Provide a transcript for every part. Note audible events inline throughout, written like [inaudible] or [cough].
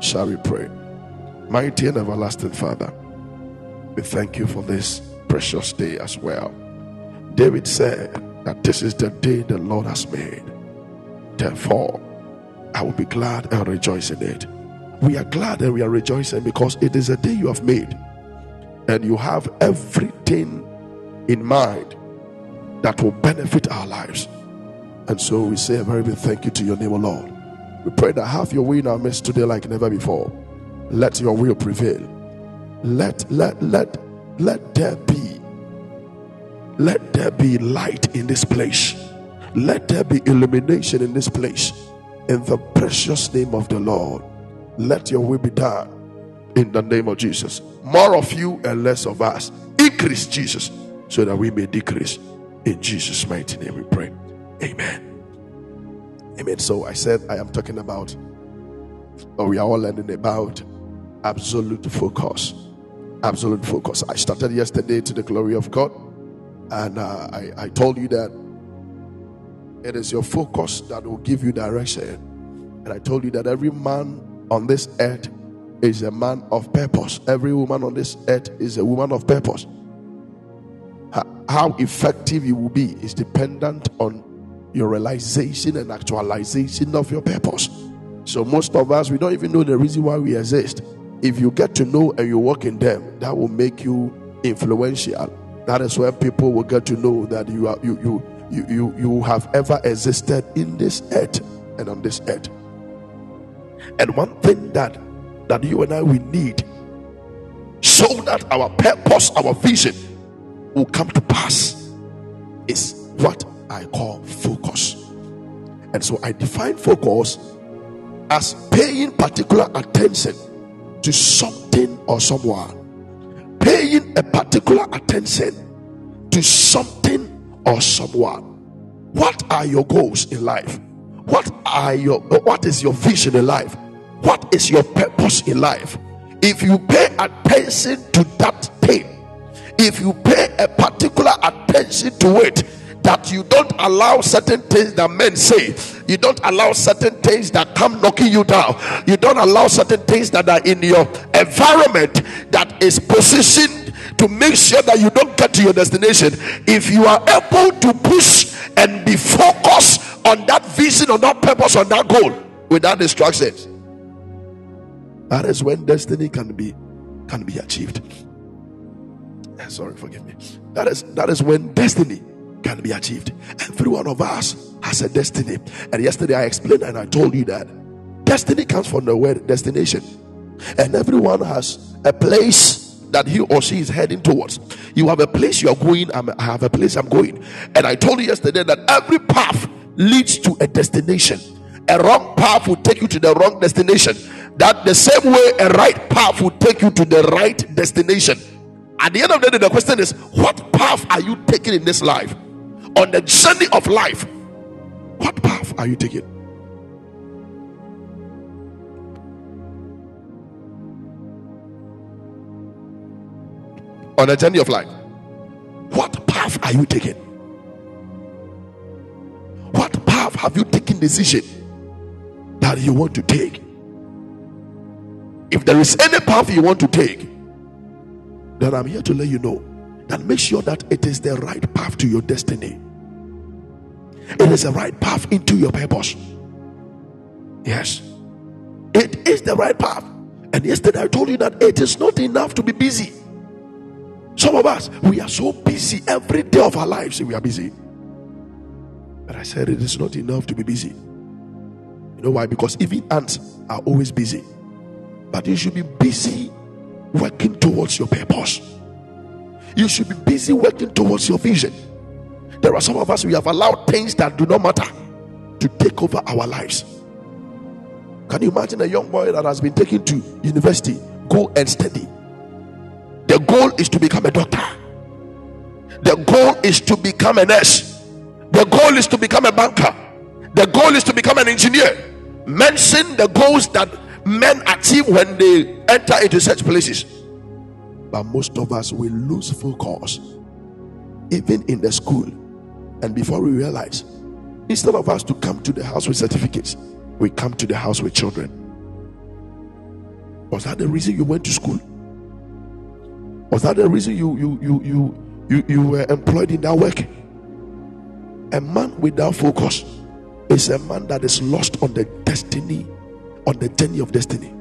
Shall we pray? Mighty and everlasting Father, we thank you for this precious day as well. David said that this is the day the Lord has made. Therefore, I will be glad and rejoice in it. We are glad and we are rejoicing because it is a day you have made, and you have everything in mind that will benefit our lives. And so we say a very big thank you to your name, O Lord. We pray that have your way in our midst today like never before. Let your will prevail. Let let let let there be let there be light in this place. Let there be illumination in this place. In the precious name of the Lord, let your will be done. In the name of Jesus. More of you and less of us. Increase Jesus so that we may decrease. In Jesus' mighty name we pray. Amen. Amen. So I said I am talking about, or we are all learning about absolute focus. Absolute focus. I started yesterday to the glory of God, and uh, I, I told you that it is your focus that will give you direction. And I told you that every man on this earth is a man of purpose. Every woman on this earth is a woman of purpose. How effective you will be is dependent on your realization and actualization of your purpose. So, most of us, we don't even know the reason why we exist. If you get to know and you work in them, that will make you influential. That is where people will get to know that you are you you you you, you have ever existed in this earth and on this earth. And one thing that that you and I we need so that our purpose, our vision will come to pass is what I call focus. And so I define focus as paying particular attention to something or someone. Paying a particular attention to something or someone. What are your goals in life? What are your what is your vision in life? What is your purpose in life? If you pay attention to that thing, if you pay a particular attention to it, that you don't allow certain things that men say, you don't allow certain things that come knocking you down, you don't allow certain things that are in your environment that is positioned to make sure that you don't get to your destination. If you are able to push and be focused on that vision, on that purpose, on that goal without distractions, that is when destiny can be can be achieved. Sorry, forgive me. That is that is when destiny can be achieved. Every one of us has a destiny. And yesterday I explained and I told you that destiny comes from the word destination. And everyone has a place that he or she is heading towards. You have a place you are going, I have a place I'm going. And I told you yesterday that every path leads to a destination. A wrong path will take you to the wrong destination. That the same way a right path will take you to the right destination. At the end of the day, the question is what path are you taking in this life? On the journey of life, what path are you taking? On the journey of life, what path are you taking? What path have you taken decision that you want to take? If there is any path you want to take, then I'm here to let you know that make sure that it is the right path to your destiny. It is the right path into your purpose. Yes, it is the right path. And yesterday I told you that it is not enough to be busy. Some of us, we are so busy every day of our lives, we are busy. But I said it is not enough to be busy. You know why? Because even ants are always busy. But you should be busy working towards your purpose. You should be busy working towards your vision. There are some of us, we have allowed things that do not matter to take over our lives. Can you imagine a young boy that has been taken to university, go and study? The goal is to become a doctor, the goal is to become a nurse, the goal is to become a banker, the goal is to become an engineer. Mention the goals that men achieve when they enter into such places. But most of us will lose focus, even in the school. And before we realize, instead of us to come to the house with certificates, we come to the house with children. Was that the reason you went to school? Was that the reason you you you you you, you were employed in that work? A man without focus is a man that is lost on the destiny, on the journey of destiny,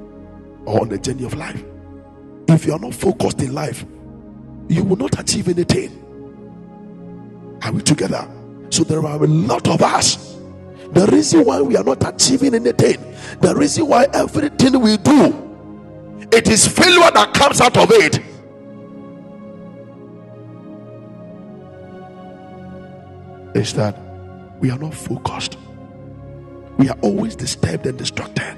or on the journey of life. If you are not focused in life, you will not achieve anything. Are we together? So there are a lot of us. The reason why we are not achieving anything, the reason why everything we do, it is failure that comes out of it. Is that we are not focused. We are always disturbed and distracted.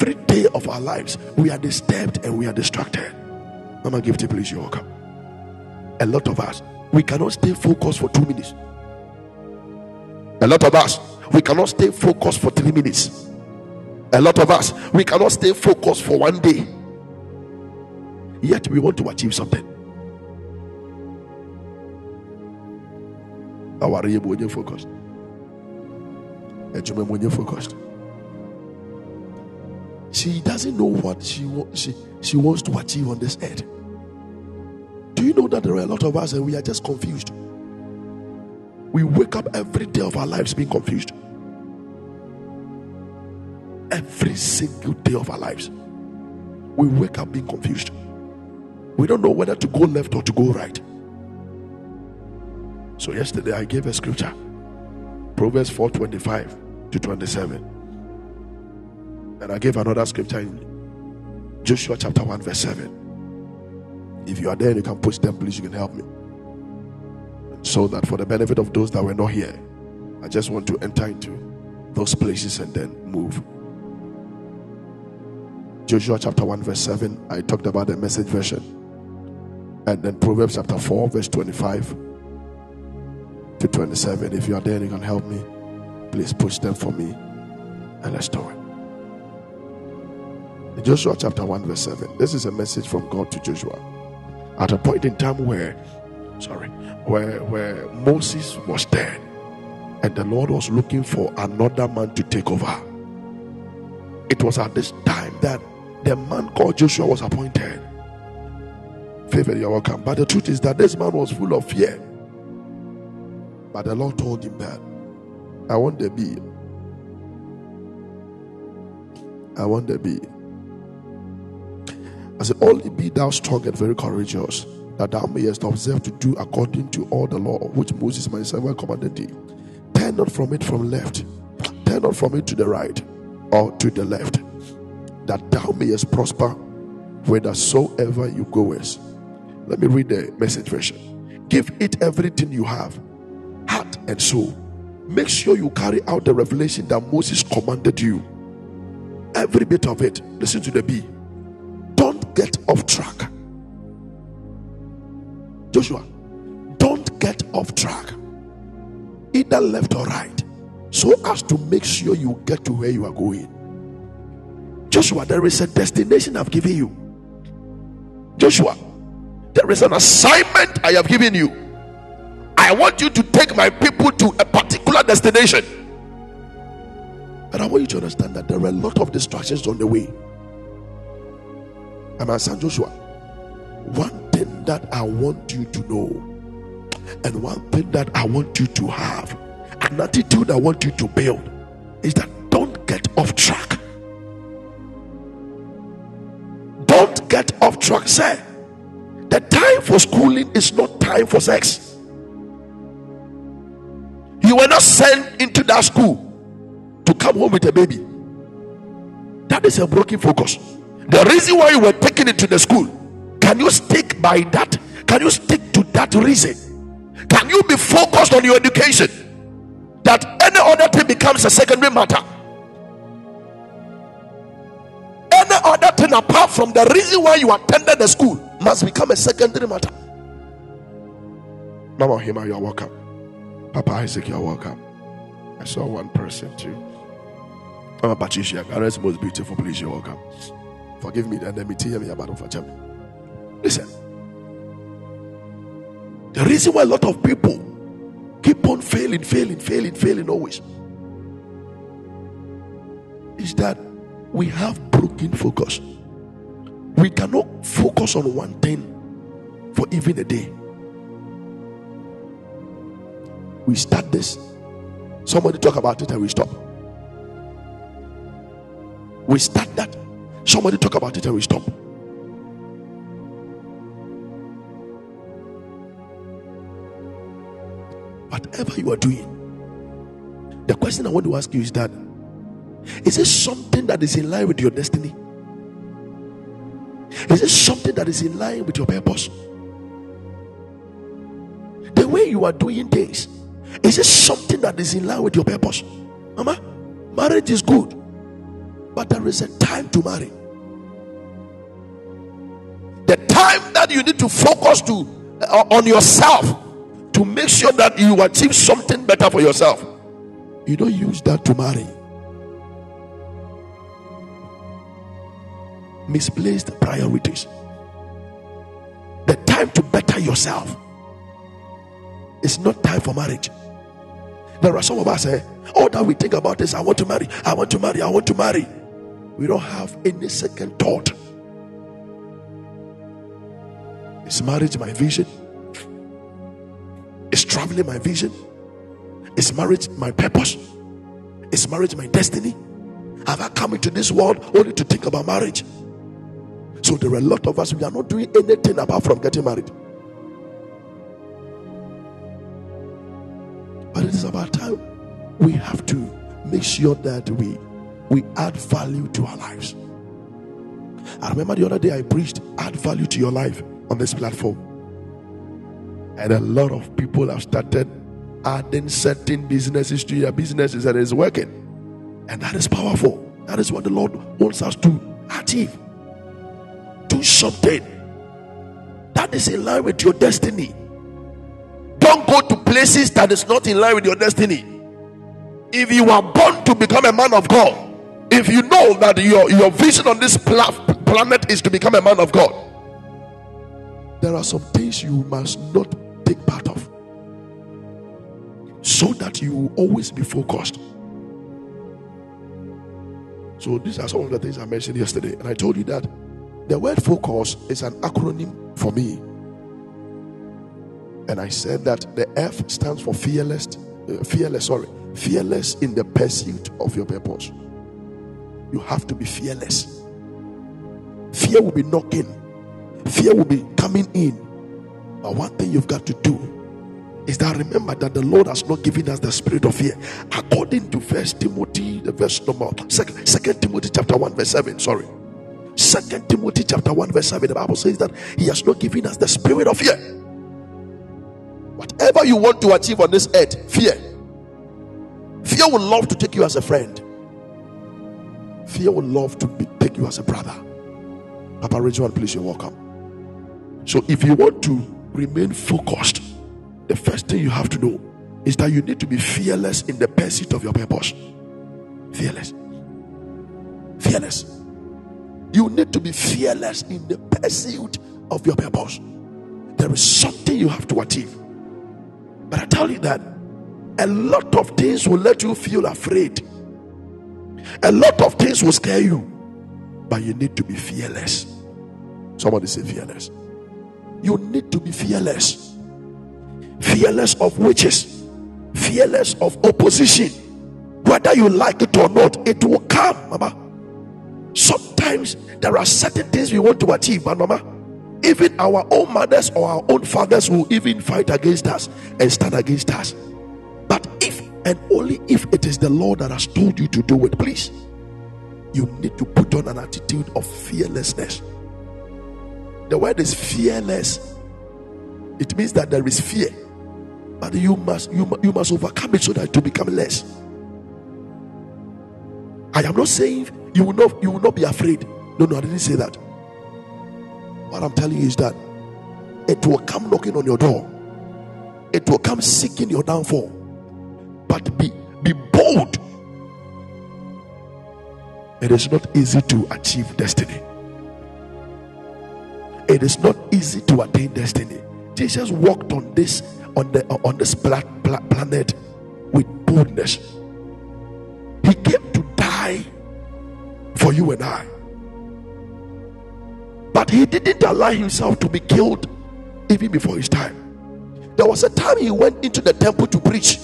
Every day of our lives, we are disturbed and we are distracted. Mama, give it, please. You're welcome. A lot of us, we cannot stay focused for two minutes. A lot of us, we cannot stay focused for three minutes. A lot of us, we cannot stay focused for one day. Yet we want to achieve something. Our you focused. focused. She doesn't know what she, she, she wants to achieve on this earth. Do you know that there are a lot of us and we are just confused? We wake up every day of our lives being confused. Every single day of our lives, we wake up being confused. We don't know whether to go left or to go right. So yesterday I gave a scripture, Proverbs 4:25 to 27. And I gave another scripture in Joshua chapter 1, verse 7. If you are there and you can push them, please, you can help me so that for the benefit of those that were not here, I just want to enter into those places and then move. Joshua chapter 1, verse 7, I talked about the message version. And then Proverbs chapter 4, verse 25 to 27. If you are there, you can help me. Please push them for me and let's do it. Joshua chapter 1, verse 7, this is a message from God to Joshua. At a point in time where sorry, where where Moses was dead, and the Lord was looking for another man to take over. It was at this time that the man called Joshua was appointed. Favor, you're welcome. But the truth is that this man was full of fear. But the Lord told him that I want the be. I want the be. I said, Only be thou strong and very courageous that thou mayest observe to do according to all the law which Moses my servant commanded thee. Turn not from it from left, turn not from it to the right or to the left, that thou mayest prosper whithersoever you goest. Let me read the message version. Give it everything you have, heart and soul. Make sure you carry out the revelation that Moses commanded you. Every bit of it. Listen to the B. Get off track Joshua, don't get off track, either left or right, so as to make sure you get to where you are going. Joshua, there is a destination I've given you. Joshua, there is an assignment I have given you. I want you to take my people to a particular destination. But I want you to understand that there are a lot of distractions on the way. And my son Joshua, one thing that I want you to know, and one thing that I want you to have, an attitude I want you to build, is that don't get off track. Don't get off track. sir. the time for schooling is not time for sex. You were not sent into that school to come home with a baby. That is a broken focus. The reason why you were taken into the school can you stick by that? Can you stick to that reason? Can you be focused on your education? That any other thing becomes a secondary matter. Any other thing apart from the reason why you attended the school must become a secondary matter. Mama Hima, you are welcome. Papa Isaac, you are welcome. I saw one person too. Mama Patricia, Gareth's most beautiful, please, you're welcome. Forgive me, and let me tell you about it. Listen. The reason why a lot of people keep on failing, failing, failing, failing always is that we have broken focus. We cannot focus on one thing for even a day. We start this, somebody talk about it, and we stop. We start that, somebody talk about it, and we stop. Whatever you are doing, the question I want to ask you is that is it something that is in line with your destiny? Is it something that is in line with your purpose? The way you are doing things, is it something that is in line with your purpose? Mama, marriage is good, but there is a time to marry. To focus to uh, on yourself to make sure that you achieve something better for yourself. You don't use that to marry. misplaced priorities. The time to better yourself is not time for marriage. There are some of us say, eh, All that we think about is I want to marry, I want to marry, I want to marry. We don't have any second thought. Is marriage my vision? Is traveling my vision? Is marriage my purpose? Is marriage my destiny? Have I come into this world only to think about marriage? So there are a lot of us, we are not doing anything apart from getting married. But it is about time we have to make sure that we we add value to our lives. I remember the other day I preached add value to your life on this platform. And a lot of people have started adding certain businesses to their businesses and it's working. And that is powerful. That is what the Lord wants us to achieve do something that is in line with your destiny. Don't go to places that is not in line with your destiny. If you are born to become a man of God, if you know that your, your vision on this planet is to become a man of God, there are some things you must not take part of so that you will always be focused. So, these are some of the things I mentioned yesterday, and I told you that the word focus is an acronym for me. And I said that the F stands for fearless, uh, fearless, sorry, fearless in the pursuit of your purpose. You have to be fearless. Fear will be knocking, fear will be coming in. But one thing you've got to do is that remember that the Lord has not given us the spirit of fear. According to First Timothy, the verse number second, second Timothy chapter 1, verse 7. Sorry. Second Timothy chapter 1, verse 7, the Bible says that He has not given us the spirit of fear. Whatever you want to achieve on this earth, fear. Fear will love to take you as a friend. Fear will love to be, take you as a brother. Papa Ridgewan, please, you're welcome. So, if you want to remain focused, the first thing you have to know is that you need to be fearless in the pursuit of your purpose. Fearless. Fearless. You need to be fearless in the pursuit of your purpose. There is something you have to achieve. But I tell you that a lot of things will let you feel afraid. A lot of things will scare you. But you need to be fearless. Somebody say fearless. You need to be fearless. Fearless of witches, fearless of opposition. Whether you like it or not, it will come, Mama. Sometimes there are certain things we want to achieve, but mama, even our own mothers or our own fathers will even fight against us and stand against us. But if and only if it is the Lord that has told you to do it, please, you need to put on an attitude of fearlessness. The word is fearless. It means that there is fear, but you must you, you must overcome it so that to become less. I am not saying you will not you will not be afraid. No, no, I didn't say that. What I'm telling you is that it will come knocking on your door. It will come seeking your downfall. But be be bold. It is not easy to achieve destiny. It is not easy to attain destiny. Jesus walked on this on the on this planet with boldness. He came to die for you and I. But he didn't allow himself to be killed even before his time. There was a time he went into the temple to preach.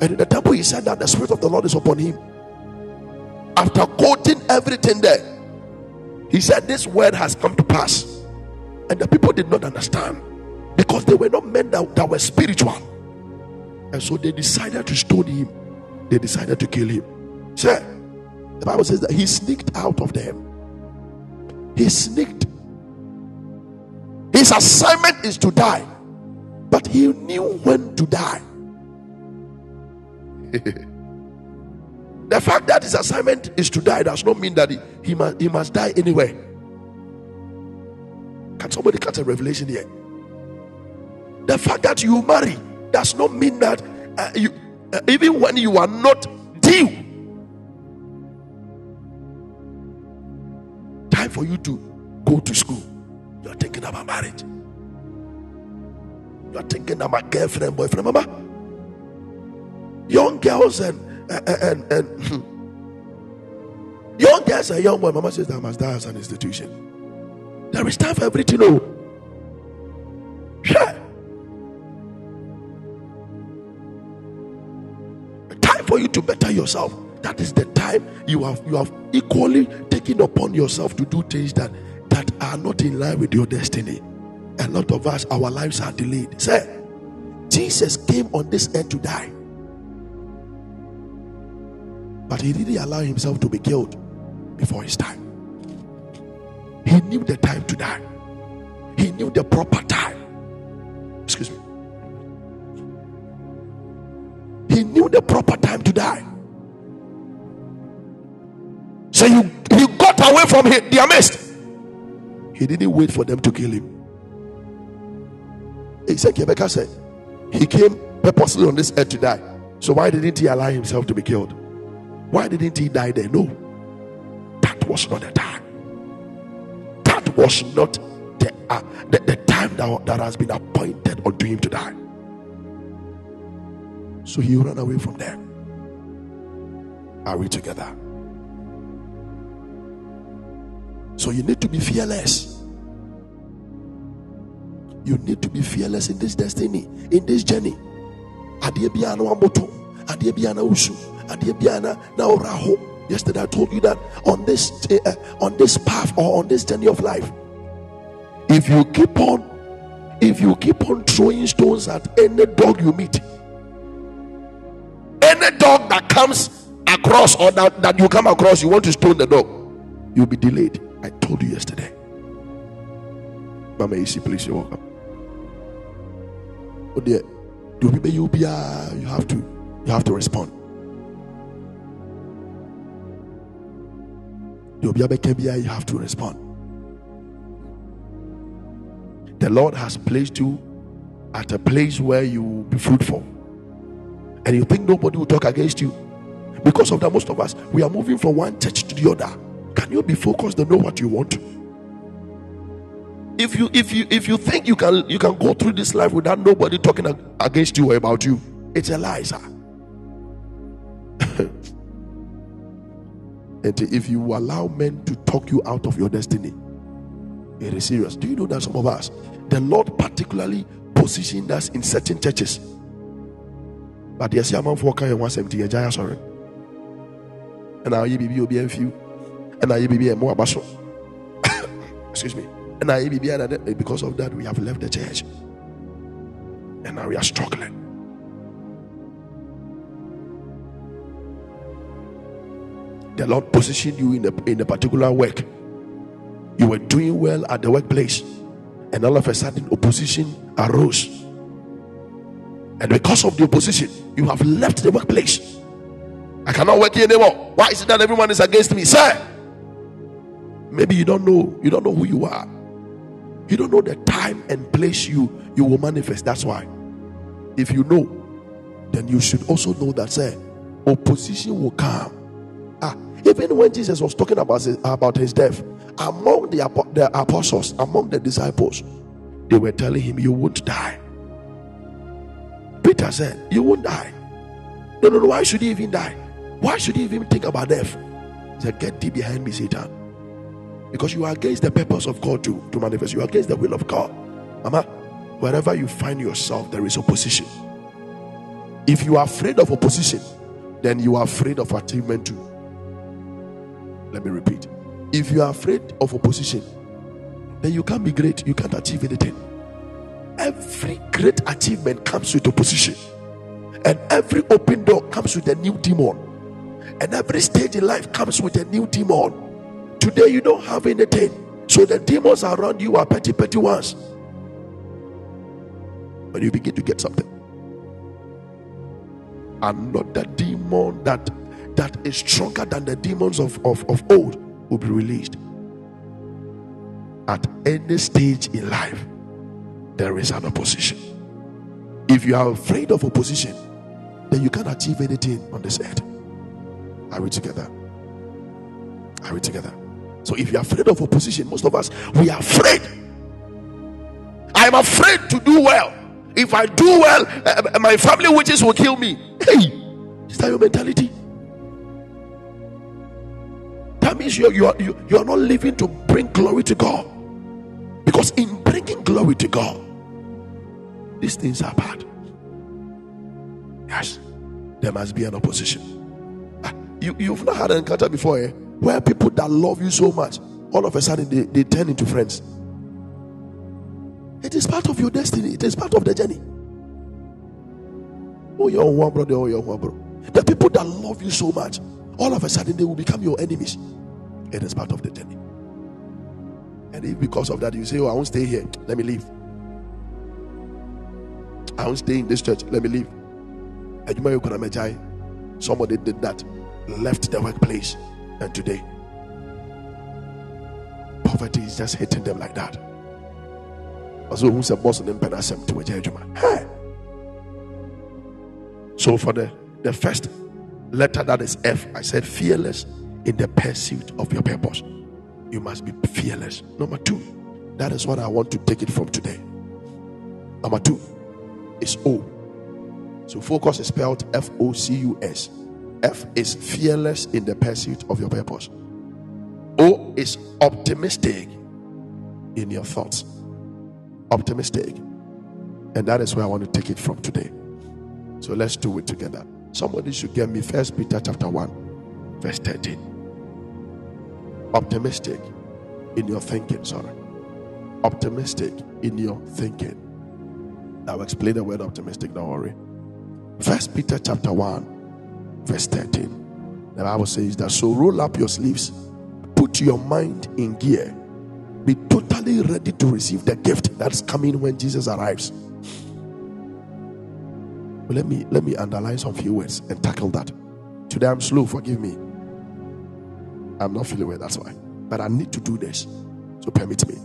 And in the temple, he said that the Spirit of the Lord is upon him. After quoting everything there, he said, This word has come to pass. And the people did not understand because they were not men that, that were spiritual. And so they decided to stone him, they decided to kill him. Sir, the Bible says that he sneaked out of them. He sneaked. His assignment is to die, but he knew when to die. [laughs] the fact that his assignment is to die does not mean that he, he, must, he must die anyway. Can somebody catch a revelation here? The fact that you marry does not mean that uh, you, uh, even when you are not due, time for you to go to school, you're thinking about marriage. You're thinking about girlfriend, boyfriend, mama. Young girls and and and, and hmm. young girls and young boy, mama says that I must die as an institution. There is time for everything. Oh, yeah. Time for you to better yourself. That is the time you have you have equally taken upon yourself to do things that that are not in line with your destiny. A lot of us, our lives are delayed. Say, Jesus came on this earth to die, but he didn't allow himself to be killed before his time. He knew the time to die. He knew the proper time. Excuse me. He knew the proper time to die. So you, he got away from him, their midst. He didn't wait for them to kill him. He said, Rebecca said, He came purposely on this earth to die. So why didn't he allow himself to be killed? Why didn't he die there? No, that was not the time That was not the, uh, the, the time that, that has been appointed unto him to die. So he ran away from there. Are we together? So you need to be fearless. You need to be fearless in this destiny, in this journey. Yesterday I told you that on this uh, on this path or on this journey of life, if you keep on, if you keep on throwing stones at any dog you meet, any dog that comes across or that, that you come across, you want to stone the dog, you'll be delayed. I told you yesterday. Mama, see, please, you're welcome. Oh dear, do you have to you have to respond. You have to respond. The Lord has placed you at a place where you will be fruitful, and you think nobody will talk against you. Because of that, most of us we are moving from one church to the other. Can you be focused and know what you want? If you if you if you think you can you can go through this life without nobody talking against you or about you, it's a lie, sir. [laughs] And if you allow men to talk you out of your destiny, it is serious. Do you know that some of us, the Lord particularly positioned us in certain churches? But yes, I'm for kind of 170 Jaya, sorry. And now you be a few, and you be a more basso. [coughs] Excuse me. And you be because of that, we have left the church. And now we are struggling. The Lord positioned you in a, in a particular work. You were doing well at the workplace, and all of a sudden, opposition arose. And because of the opposition, you have left the workplace. I cannot work here anymore. Why is it that everyone is against me? Sir, maybe you don't know, you don't know who you are. You don't know the time and place you you will manifest. That's why. If you know, then you should also know that sir, opposition will come Ah, even when Jesus was talking about his, about his death, among the, the apostles, among the disciples, they were telling him, You won't die. Peter said, You won't die. No, no, no. Why should he even die? Why should he even think about death? He said, Get thee behind me, Satan. Because you are against the purpose of God to, to manifest. You are against the will of God. Mama, wherever you find yourself, there is opposition. If you are afraid of opposition, then you are afraid of achievement too. Let me repeat. If you are afraid of opposition, then you can't be great. You can't achieve anything. Every great achievement comes with opposition, and every open door comes with a new demon, and every stage in life comes with a new demon. Today, you don't have anything, so the demons around you are petty, petty ones. When you begin to get something, another demon that that is stronger than the demons of, of, of old will be released. At any stage in life, there is an opposition. If you are afraid of opposition, then you can't achieve anything on this earth. Are we together? Are we together? So if you're afraid of opposition, most of us we are afraid. I'm afraid to do well. If I do well, uh, my family witches will kill me. Hey, is that your mentality? That means you're, you, are, you, you not living to bring glory to God. Because in bringing glory to God, these things are bad. Yes, there must be an opposition. Ah, you, you've not had an encounter before, eh? Where people that love you so much, all of a sudden they, they turn into friends. It is part of your destiny, it is part of the journey. Oh, your one brother, oh, your one brother. The people that love you so much, all of a sudden they will become your enemies. It is part of the journey. And if because of that you say, Oh, I won't stay here, let me leave. I won't stay in this church, let me leave. Somebody did that, left the workplace, and today poverty is just hitting them like that. Also, who's a boss in Penasem to a. So for the, the first letter that is F, I said fearless in the pursuit of your purpose. You must be fearless. Number two, that is what I want to take it from today. Number two is O. So focus is spelled F O C U S. F is fearless in the pursuit of your purpose. O is optimistic in your thoughts. Optimistic. And that is where I want to take it from today. So let's do it together. Somebody should get me First Peter chapter 1, verse 13. Optimistic in your thinking, sorry. Optimistic in your thinking. I'll explain the word optimistic, don't worry. First Peter chapter 1, verse 13. The Bible says that so roll up your sleeves, put your mind in gear, be totally ready to receive the gift that's coming when Jesus arrives let me let me underline some few words and tackle that. Today I'm slow, forgive me. I'm not feeling well, that's why. But I need to do this. So permit me.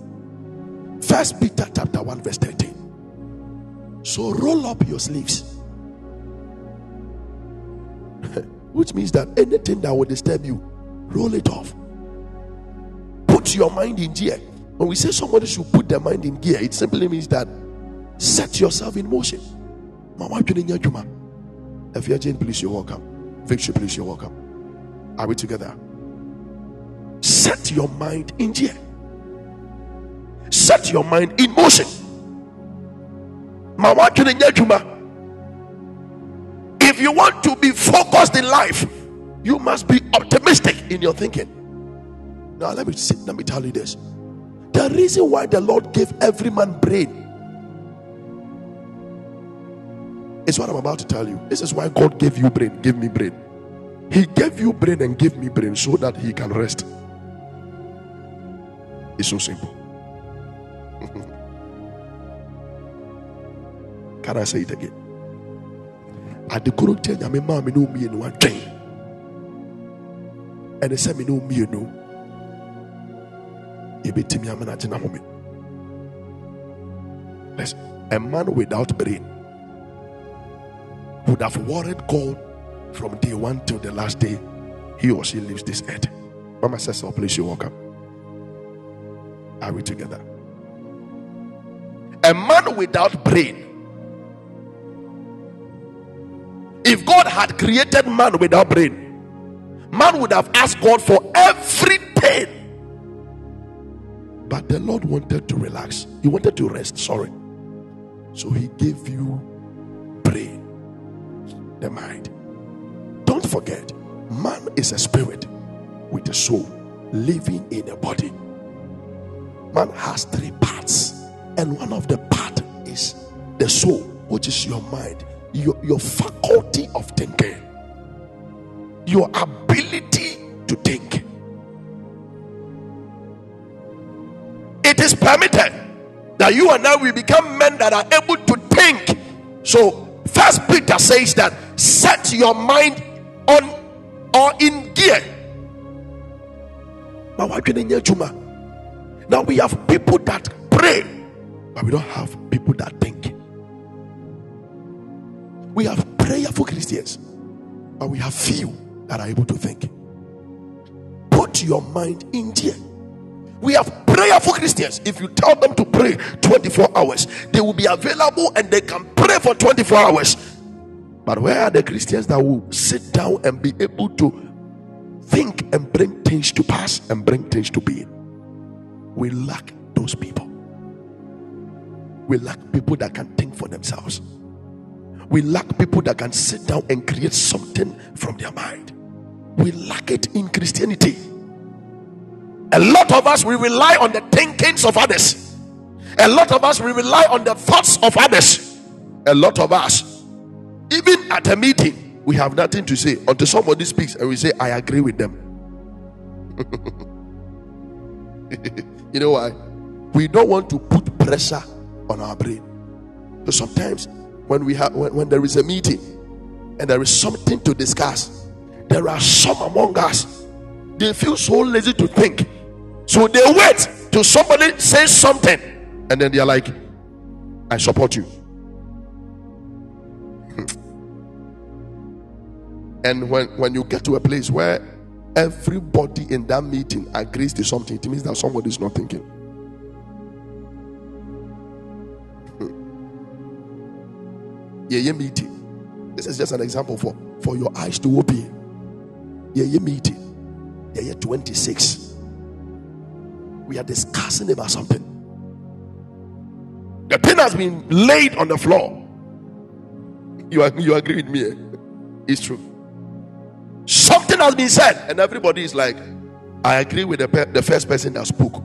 First Peter chapter 1, verse 13. So roll up your sleeves. [laughs] Which means that anything that will disturb you, roll it off. Put your mind in gear. When we say somebody should put their mind in gear, it simply means that set yourself in motion. Mama. If you're Jane, please, you're welcome. Victory, please, you're welcome. Are we together? Set your mind in gear. Set your mind in motion. If you want to be focused in life, you must be optimistic in your thinking. Now, let me sit, let me tell you this. The reason why the Lord gave every man brain It's what I'm about to tell you. This is why God gave you brain, give me brain. He gave you brain and gave me brain so that he can rest. It's so simple. [laughs] can I say it again? adekoro nti nyame maa me ne wo mmienu adwɛn ɛne sɛ me ne wo mmienu yɛbɛtumi amena gyina home listen a man without brain would have worried God from day one till the last day he or she leaves this earth. Mama says, so please, you're welcome. Are we together? A man without brain. If God had created man without brain, man would have asked God for everything. But the Lord wanted to relax, He wanted to rest. Sorry. So He gave you brain, the mind. Don't forget, man is a spirit with a soul living in a body. Man has three parts, and one of the part is the soul, which is your mind, your, your faculty of thinking, your ability to think. It is permitted that you and I will become men that are able to think. So, First Peter says that set your mind on or in gear. Now we have people that pray, but we don't have people that think. We have prayerful Christians, but we have few that are able to think. Put your mind in gear. We have prayerful Christians. If you tell them to pray 24 hours, they will be available and they can pray for 24 hours. But where are the Christians that will sit down and be able to think and bring things to pass and bring things to being? We lack those people. We lack people that can think for themselves. We lack people that can sit down and create something from their mind. We lack it in Christianity. A lot of us we rely on the thinkings of others. A lot of us we rely on the thoughts of others. A lot of us, even at a meeting, we have nothing to say until somebody speaks and we say, I agree with them. [laughs] you know why? We don't want to put pressure on our brain. So sometimes when we have when, when there is a meeting and there is something to discuss, there are some among us, they feel so lazy to think so they wait till somebody says something, and then they are like, I support you. [laughs] and when, when you get to a place where everybody in that meeting agrees to something, it means that somebody is not thinking. yeah, yeah, meeting. This is just an example for, for your eyes to open. Yeah, yeah, meeting. Yeah, yeah, 26 we are discussing about something. The pen has been laid on the floor. You, are, you agree with me? Eh? It's true. Something has been said, and everybody is like, I agree with the, the first person that spoke.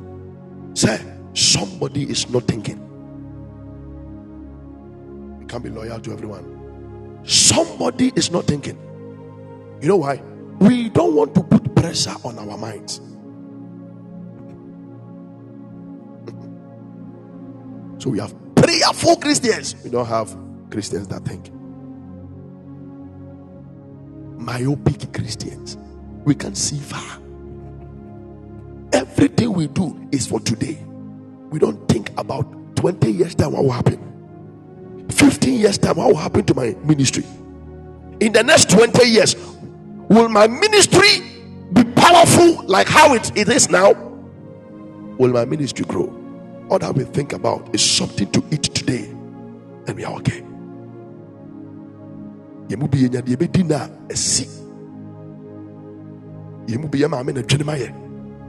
Say, somebody is not thinking. You can't be loyal to everyone. Somebody is not thinking. You know why? We don't want to put pressure on our minds. [laughs] So we have prayerful Christians. We don't have Christians that think. Myopic Christians. We can see far. Everything we do is for today. We don't think about 20 years time what will happen. 15 years time what will happen to my ministry. In the next 20 years, will my ministry be powerful like how it, it is now? Will my ministry grow? all that we think about is something to eat today, and we are okay. Yɛmu bi yɛnya deɛ bɛdi no a ɛsi yɛmu bi yɛ maame na adwene ma yɛ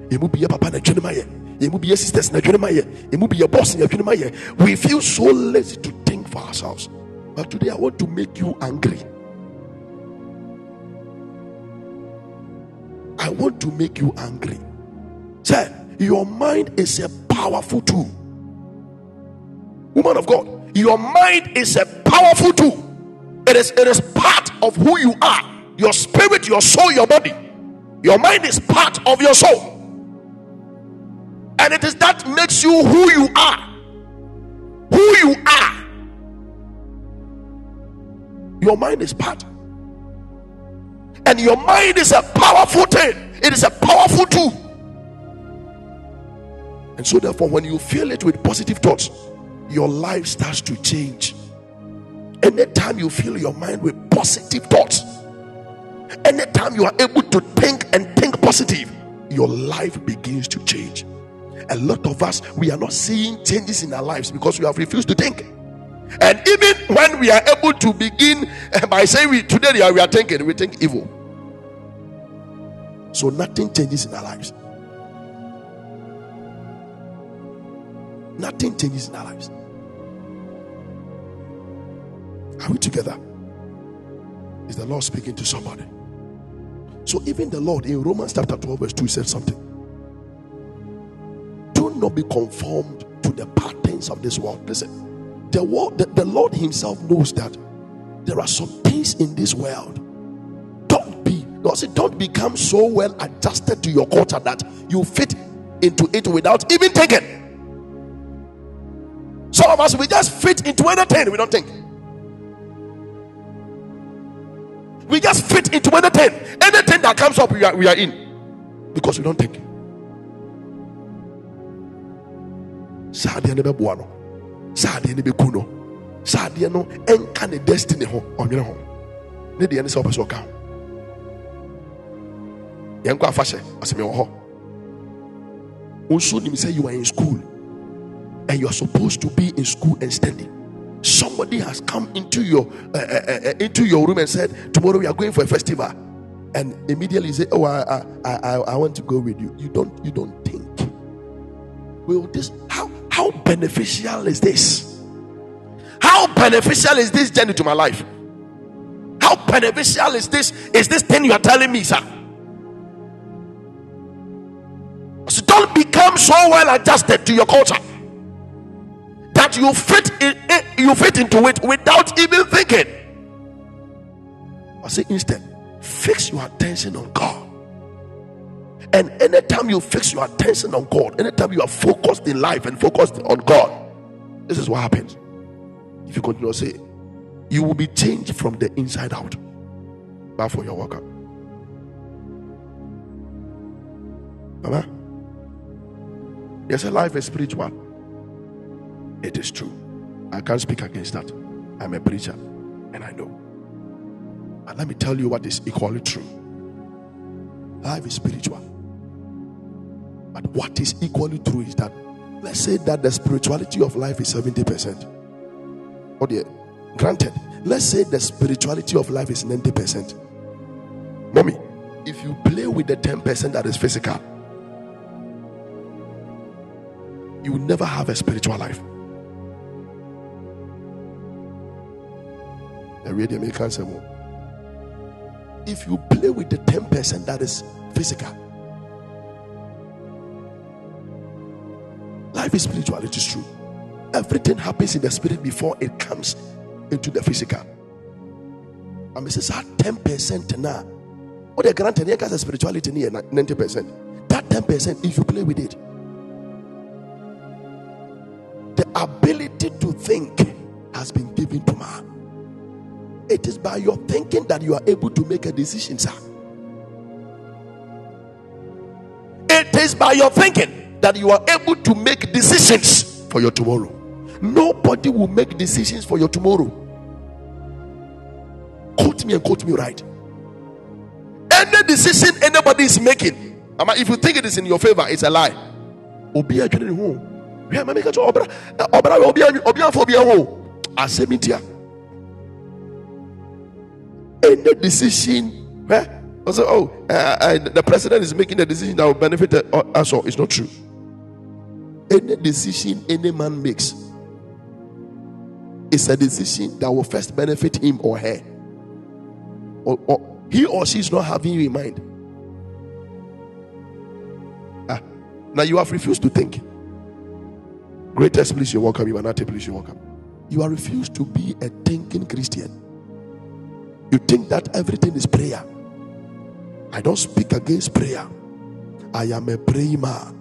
yɛmu bi yɛ papa na adwene ma yɛ yɛmu bi yɛ sisters na adwene ma yɛ yɛmu bi yɛ boss na adwene ma yɛ we feel so lazy to think for ourselves. But today i want to make you angry. I want to make you angry. Say your mind is a powerful tool. Woman of God, your mind is a powerful tool. It is, it is part of who you are. Your spirit, your soul, your body. Your mind is part of your soul. And it is that makes you who you are. Who you are. Your mind is part. And your mind is a powerful thing. It is a powerful tool. And so, therefore, when you fill it with positive thoughts, your life starts to change. Anytime you fill your mind with positive thoughts, anytime you are able to think and think positive, your life begins to change. A lot of us, we are not seeing changes in our lives because we have refused to think. And even when we are able to begin [laughs] by saying we today we are thinking, we think evil. So nothing changes in our lives. Nothing changes in our lives. Are we together? Is the Lord speaking to somebody? So even the Lord in Romans chapter 12, verse 2 said something. Do not be conformed to the patterns of this world. Listen, the world, the, the Lord Himself knows that there are some things in this world. Don't be, no, say, don't become so well adjusted to your culture that you fit into it without even thinking. Some of us we just fit into anything, we don't think. We just fit into anything. Anything that comes up, we are, we are in. Because we don't think. saa adeɛ no bɛboa no saa adeɛ no bɛku no saa ne destiny ho ɔnwene ho ne deɛ ne sɛ ɔpɛ sɛ ɔka ho yɛnkɔ afa hyɛ ɔsɛ mewɔ hɔ nso nim sɛ you are in school and you are supposed to be in school and study somebody has come into your uh, uh, uh, into your room and said tomorrow we are going for a festival. And immediately say oh I, I i i want to go with you. You don't you don't think. Will this how how beneficial is this? How beneficial is this journey to my life? How beneficial is this is this thing you are telling me sir? So don't become so well adjusted to your culture that you fit in, you fit into it without even thinking. I say instead, fix your attention on God. And anytime you fix your attention on God, anytime you are focused in life and focused on God, this is what happens. If you continue to say, you will be changed from the inside out. Bow for your workout. Mama, yes, a life is spiritual. It is true. I can't speak against that. I'm a preacher and I know. But let me tell you what is equally true. Life is spiritual. But what is equally true is that let's say that the spirituality of life is 70%. Oh dear. Granted, let's say the spirituality of life is 90%. Mommy, if you play with the 10% that is physical, you will never have a spiritual life. If you play with the 10% that is physical, life is spiritual, it is true. Everything happens in the spirit before it comes into the physical. And I mean, it's 10% now. What they granted here has spirituality near 90%. That 10%, if you play with it, the ability to think has been given to man. It is by your thinking that you are able to make a decision, sir. It is by your thinking that you are able to make decisions for your tomorrow. Nobody will make decisions for your tomorrow. Quote me and quote me right. Any decision anybody is making, if you think it is in your favor, it's a lie. Obi adwene ho. Hwɛ ma meka obi obi obi any decision, eh? Also, oh, uh, uh, the president is making a decision that will benefit us all. It's not true. Any decision any man makes is a decision that will first benefit him or her. Or, or he or she is not having you in mind. Ah, now you have refused to think. Greatest please, you're welcome. You are not a please, you're welcome. You are refused to be a thinking Christian. You think that everything is prayer. I don't speak against prayer. I am a praying man.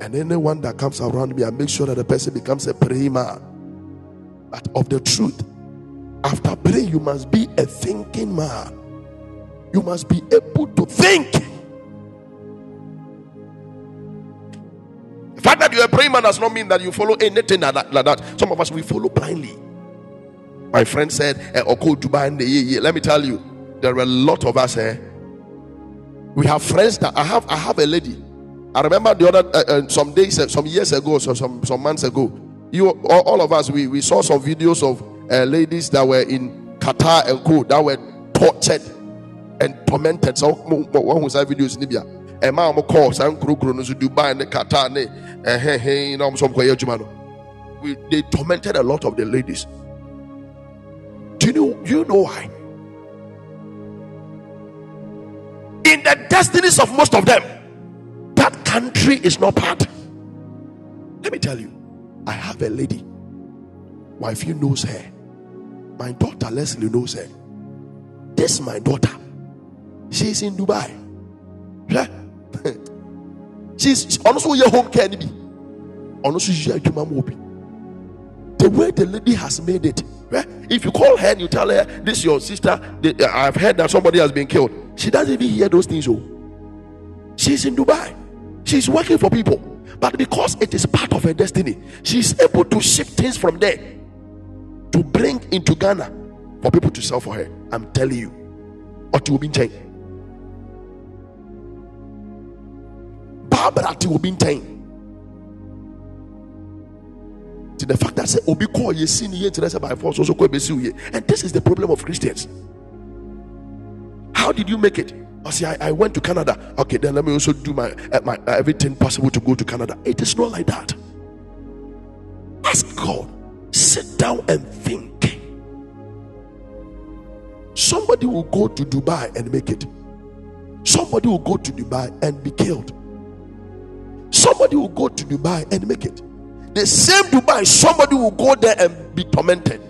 And anyone that comes around me, I make sure that the person becomes a praying man. But of the truth, after praying, you must be a thinking man. You must be able to think. The fact that you're a praying man does not mean that you follow anything. Like that. Some of us we follow blindly. My friend said, eh, Oko Dubai, let me tell you, there are a lot of us here. Eh? We have friends that I have. I have a lady. I remember the other uh, uh, some days, uh, some years ago, so some some months ago. You all, all of us, we, we saw some videos of ladies that were in Qatar and Co that were tortured and tormented. So one who's videos in Libya. A man call some Krukru no Dubai and Qatar hey hey no some We they tormented a lot of the ladies. You know do you know why? In the destinies of most of them, that country is not part. Let me tell you, I have a lady, wife, you knows her. My daughter Leslie knows her. This my daughter. She's in Dubai. Yeah. [laughs] She's also your home care. Also, the way the lady has made it. Yeah? If you call her and you tell her this is your sister, uh, I've heard that somebody has been killed. She doesn't even hear those things. Oh, she's in Dubai. She's working for people, but because it is part of her destiny, she's able to ship things from there to bring into Ghana for people to sell for her. I'm telling you, be chain. Barbara to be the fact that say obi call ye sin ye interest by force also call ye. And this is the problem of Christians. How did you make it? I say I, I went to Canada. Okay, then let me also do my uh, my uh, everything possible to go to Canada. It is not like that. Ask God sit down and think. Somebody will go to Dubai and make it. Somebody will go to Dubai and be killed. Somebody will go to Dubai and make it. The same Dubai, somebody will go there and be tormented.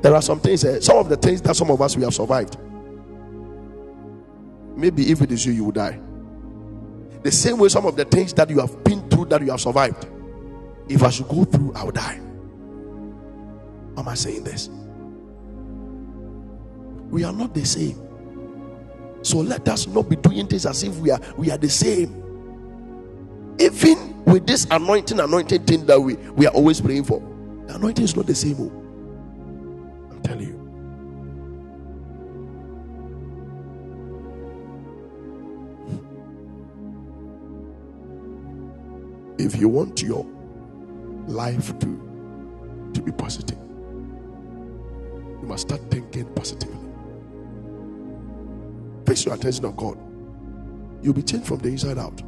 There are some things, uh, some of the things that some of us we have survived. Maybe if it is you, you will die. The same way, some of the things that you have been through that you have survived. If I should go through, I will die. Am I saying this? We are not the same. So let us not be doing things as if we are we are the same. Even with this anointing, anointed thing that we, we are always praying for, the anointing is not the same. Oh. I'm telling you. If you want your life to, to be positive, you must start thinking positively. Fix your attention on God. You'll be changed from the inside out.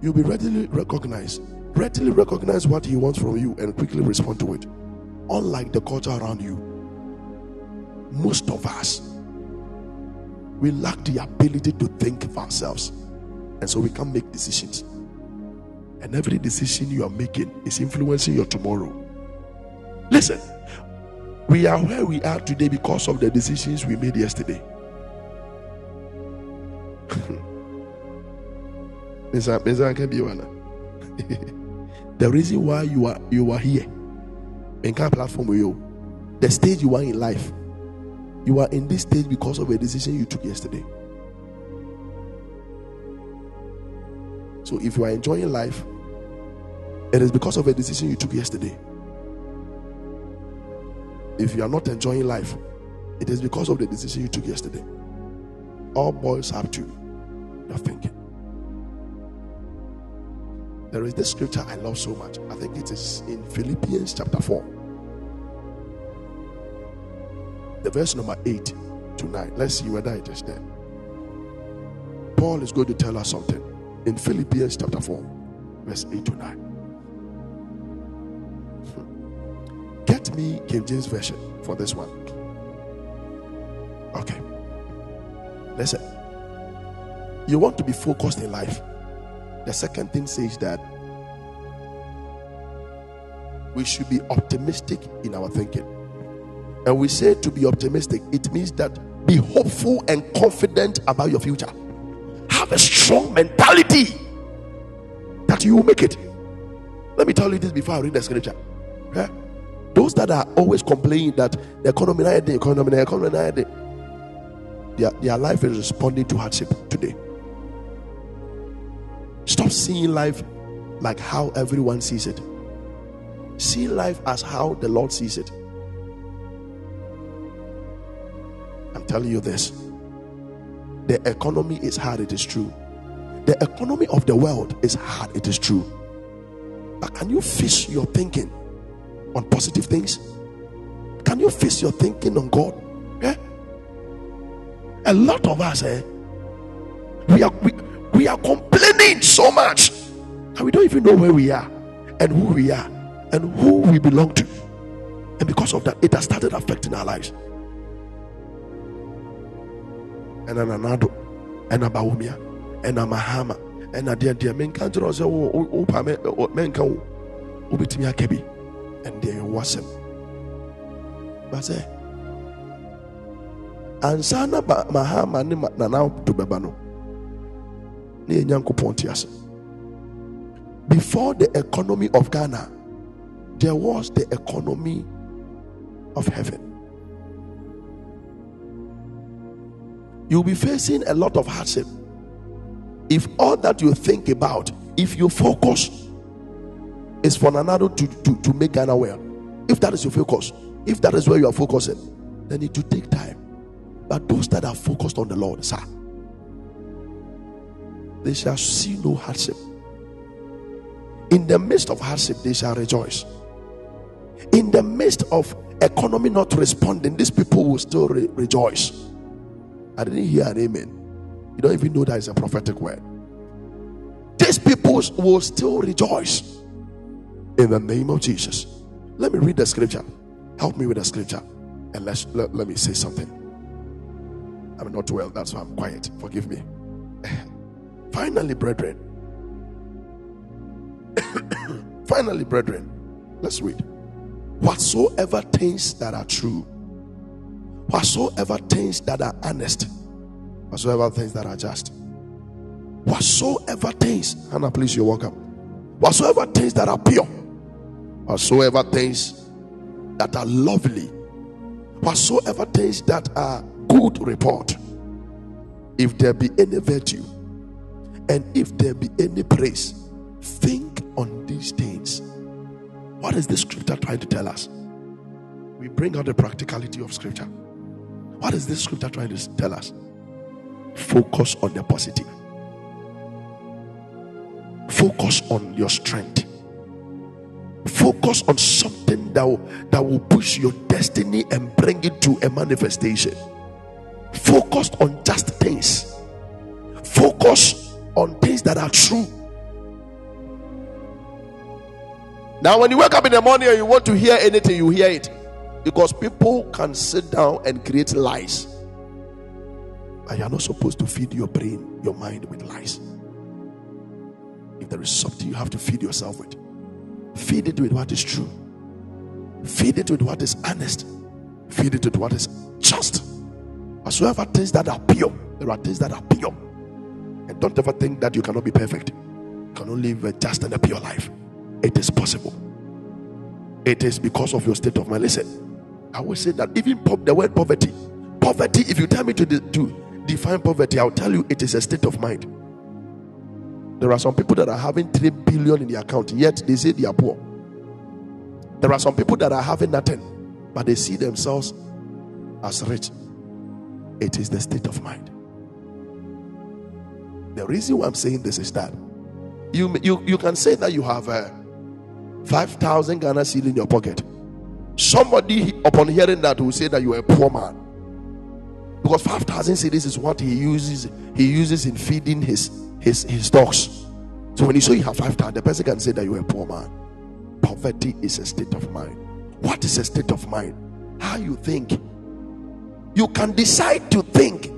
You'll be readily recognized, readily recognize what He wants from you and quickly respond to it. Unlike the culture around you, most of us we lack the ability to think of ourselves and so we can't make decisions and every decision you are making is influencing your tomorrow. Listen we are where we are today because of the decisions we made yesterday. [laughs] [laughs] The reason why you are you are here in kind platform with you the stage you are in life you are in this stage because of a decision you took yesterday. So if you are enjoying life, it is because of a decision you took yesterday. If you are not enjoying life, it is because of the decision you took yesterday. All boys up to your thinking. There is this scripture I love so much. I think it is in Philippians chapter 4 the verse number 8 to 9. Let's see whether it is there. Paul is going to tell us something in Philippians chapter 4, verse 8 to 9. Hmm. Get me King James Version for this one. Okay. Listen. You want to be focused in life. The second thing says that we should be optimistic in our thinking. And we say to be optimistic, it means that be hopeful and confident about your future. A strong mentality that you will make it. Let me tell you this before I read the scripture. Those that are always complaining that the economy, the economy, the economy, their, their life is responding to hardship today. Stop seeing life like how everyone sees it. See life as how the Lord sees it. I'm telling you this. The economy is hard, it is true. The economy of the world is hard, it is true. But can you fix your thinking on positive things? Can you fix your thinking on God? Yeah? A lot of us, eh? We are we, we are complaining so much and we don't even know where we are and who we are and who we belong to. And because of that, it has started affecting our lives. And an anado, and a baumia, and a mahama, and a dear dear men can't also men can ubitimi akebi, and there was him. But say, ansana mahama ni na now to bebano. Ni te ase before the economy of Ghana, there was the economy of heaven. You'll be facing a lot of hardship if all that you think about, if you focus, is for another to, to, to make Ghana well. If that is your focus, if that is where you are focusing, then it will take time. But those that are focused on the Lord, sir, they shall see no hardship in the midst of hardship, they shall rejoice. In the midst of economy not responding, these people will still re- rejoice. I didn't hear an amen. You don't even know that is a prophetic word. These people will still rejoice in the name of Jesus. Let me read the scripture. Help me with the scripture. And let's, let, let me say something. I'm not well, that's why I'm quiet. Forgive me. [laughs] Finally, brethren, [coughs] Finally, brethren, let's read. Whatsoever things that are true, whatsoever things that are honest, whatsoever things that are just, whatsoever things, Hannah, please, you're welcome. Whatsoever things that are pure, whatsoever things that are lovely, whatsoever things that are good report, if there be any virtue, and if there be any praise, think on these things. What is the scripture trying to tell us? We bring out the practicality of scripture. What is this scripture trying to tell us? Focus on the positive. Focus on your strength. Focus on something that will, that will push your destiny and bring it to a manifestation. Focus on just things. Focus on things that are true Now, when you wake up in the morning and you want to hear anything, you hear it. Because people can sit down and create lies. And you are not supposed to feed your brain, your mind with lies. If there is something you have to feed yourself with, feed it with what is true. Feed it with what is honest. Feed it with what is just. Whatsoever things that are pure, there are things that are pure. And don't ever think that you cannot be perfect. You can live a just and a pure life. It is possible. It is because of your state of mind. Listen, I will say that even pop, the word poverty, poverty, if you tell me to, de- to define poverty, I'll tell you it is a state of mind. There are some people that are having 3 billion in their account, yet they say they are poor. There are some people that are having nothing, but they see themselves as rich. It is the state of mind. The reason why I'm saying this is that you, you, you can say that you have uh, 5,000 Ghana cedi in your pocket. Somebody, upon hearing that, will say that you are a poor man. Because 5,000 cedis is what he uses, he uses in feeding his, his, his dogs. So when you say you have 5,000, the person can say that you are a poor man. Poverty is a state of mind. What is a state of mind? How you think. You can decide to think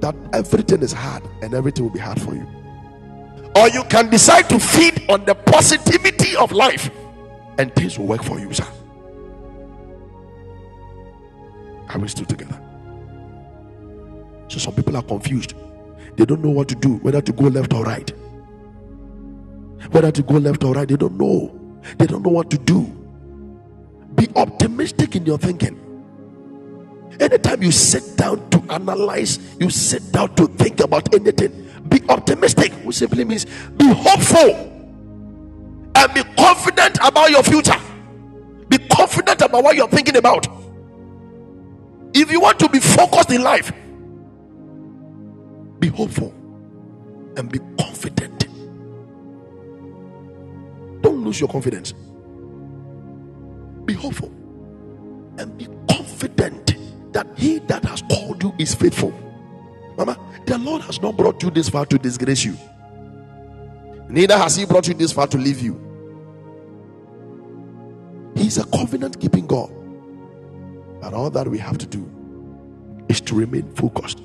that everything is hard and everything will be hard for you or you can decide to feed on the positivity of life and things will work for you, sir. Are we still together? So some people are confused. They don't know what to do, whether to go left or right. Whether to go left or right, they don't know. They don't know what to do. Be optimistic in your thinking. Anytime you sit down to analyze, you sit down to think about anything, be optimistic, which simply means be hopeful and be confident about your future. Be confident about what you're thinking about. If you want to be focused in life, be hopeful and be confident. Don't lose your confidence. Be hopeful and be confident that he that has called you is faithful. Mama, the Lord has not brought you this far to disgrace you, neither has he brought you this far to leave you. He's a covenant keeping God. And all that we have to do is to remain focused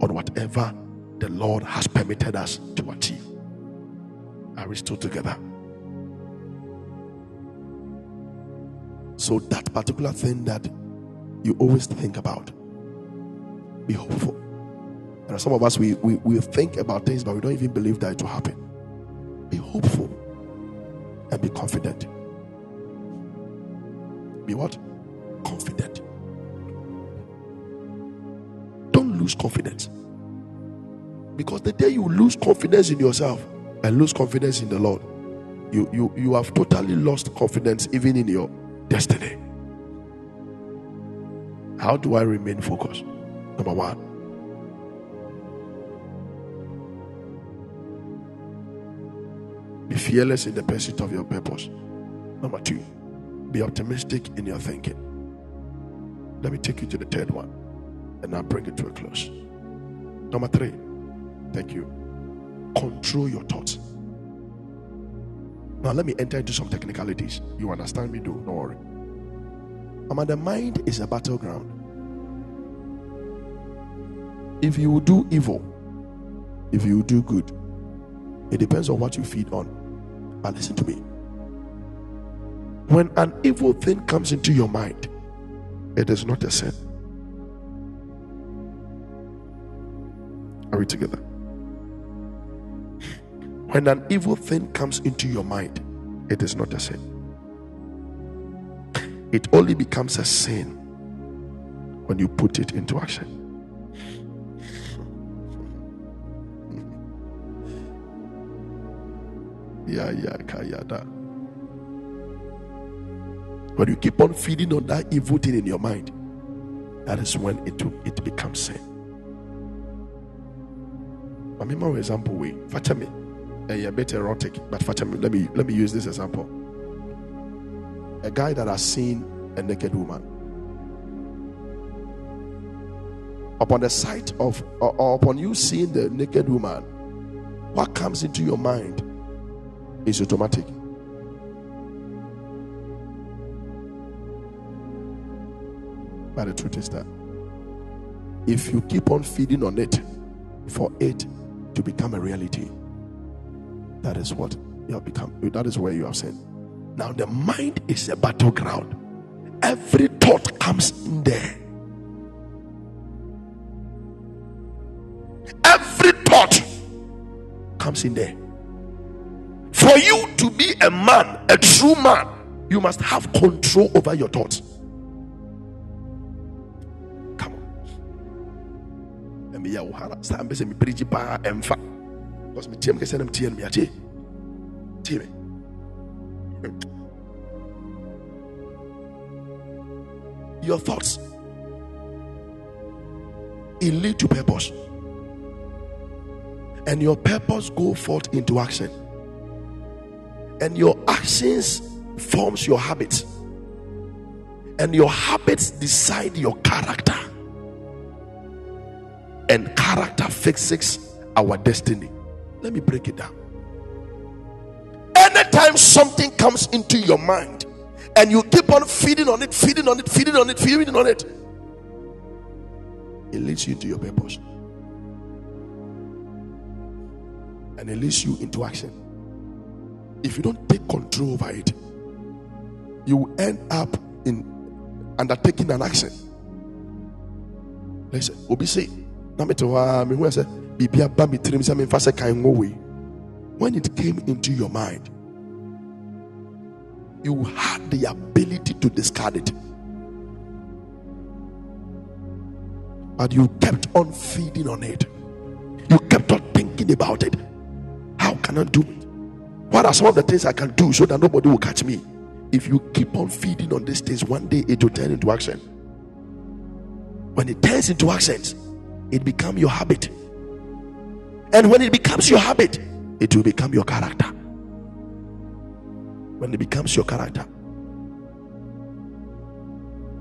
on whatever the Lord has permitted us to achieve. Are we still together? So, that particular thing that you always think about, be hopeful. There are some of us, we, we, we think about things, but we don't even believe that it will happen. Be hopeful and be confident. Be what? Confident. Don't lose confidence. Because the day you lose confidence in yourself and lose confidence in the Lord, you, you, you have totally lost confidence even in your destiny. How do I remain focused? Number one, be fearless in the pursuit of your purpose. Number two, be optimistic in your thinking. Let me take you to the third one and I'll bring it to a close. Number three, thank you. Control your thoughts. Now, let me enter into some technicalities. You understand me, do not worry. Ama, the mind is a battleground. If you do evil, if you do good, it depends on what you feed on. But listen to me. When an evil thing comes into your mind, it is not a sin. Are we together? When an evil thing comes into your mind, it is not a sin. It only becomes a sin when you put it into action. [laughs] Yeah, yeah, kayada. When you keep on feeding on that evil thing in your mind, that is when it it becomes sin. I mean, my example way. Fatima eh, a bit erotic, but let me let me use this example. A guy that has seen a naked woman. Upon the sight of or, or upon you seeing the naked woman, what comes into your mind is automatic. But the truth is that if you keep on feeding on it for it to become a reality, that is what you have become. That is where you have sinned. Now, the mind is a battleground. Every thought comes in there. Every thought comes in there. For you to be a man, a true man, you must have control over your thoughts. On. Let me because me team kese na me tie me ate tie me. Your thoughts. It lead to purpose. And your purpose go forth into action. And your actions forms your habits. And your habits decide your character and character fixes our destiny let me break it down. Anytime something comes into your mind and you keep on feeding on it, feeding on it, feeding on it, feeding on it, it leads you into your purpose. And it leads you into action. If you don't take control over it, you will end up in undertaking an action. Listen, Obi say, When it came into your mind, you had the ability to discard it. But you kept on feeding on it. You kept on thinking about it. How can I do it? What are some of the things I can do so that nobody will catch me? If you keep on feeding on these things, one day it will turn into action. When it turns into actions, it becomes your habit And when it becomes your habit, it will become your character. When it becomes your character,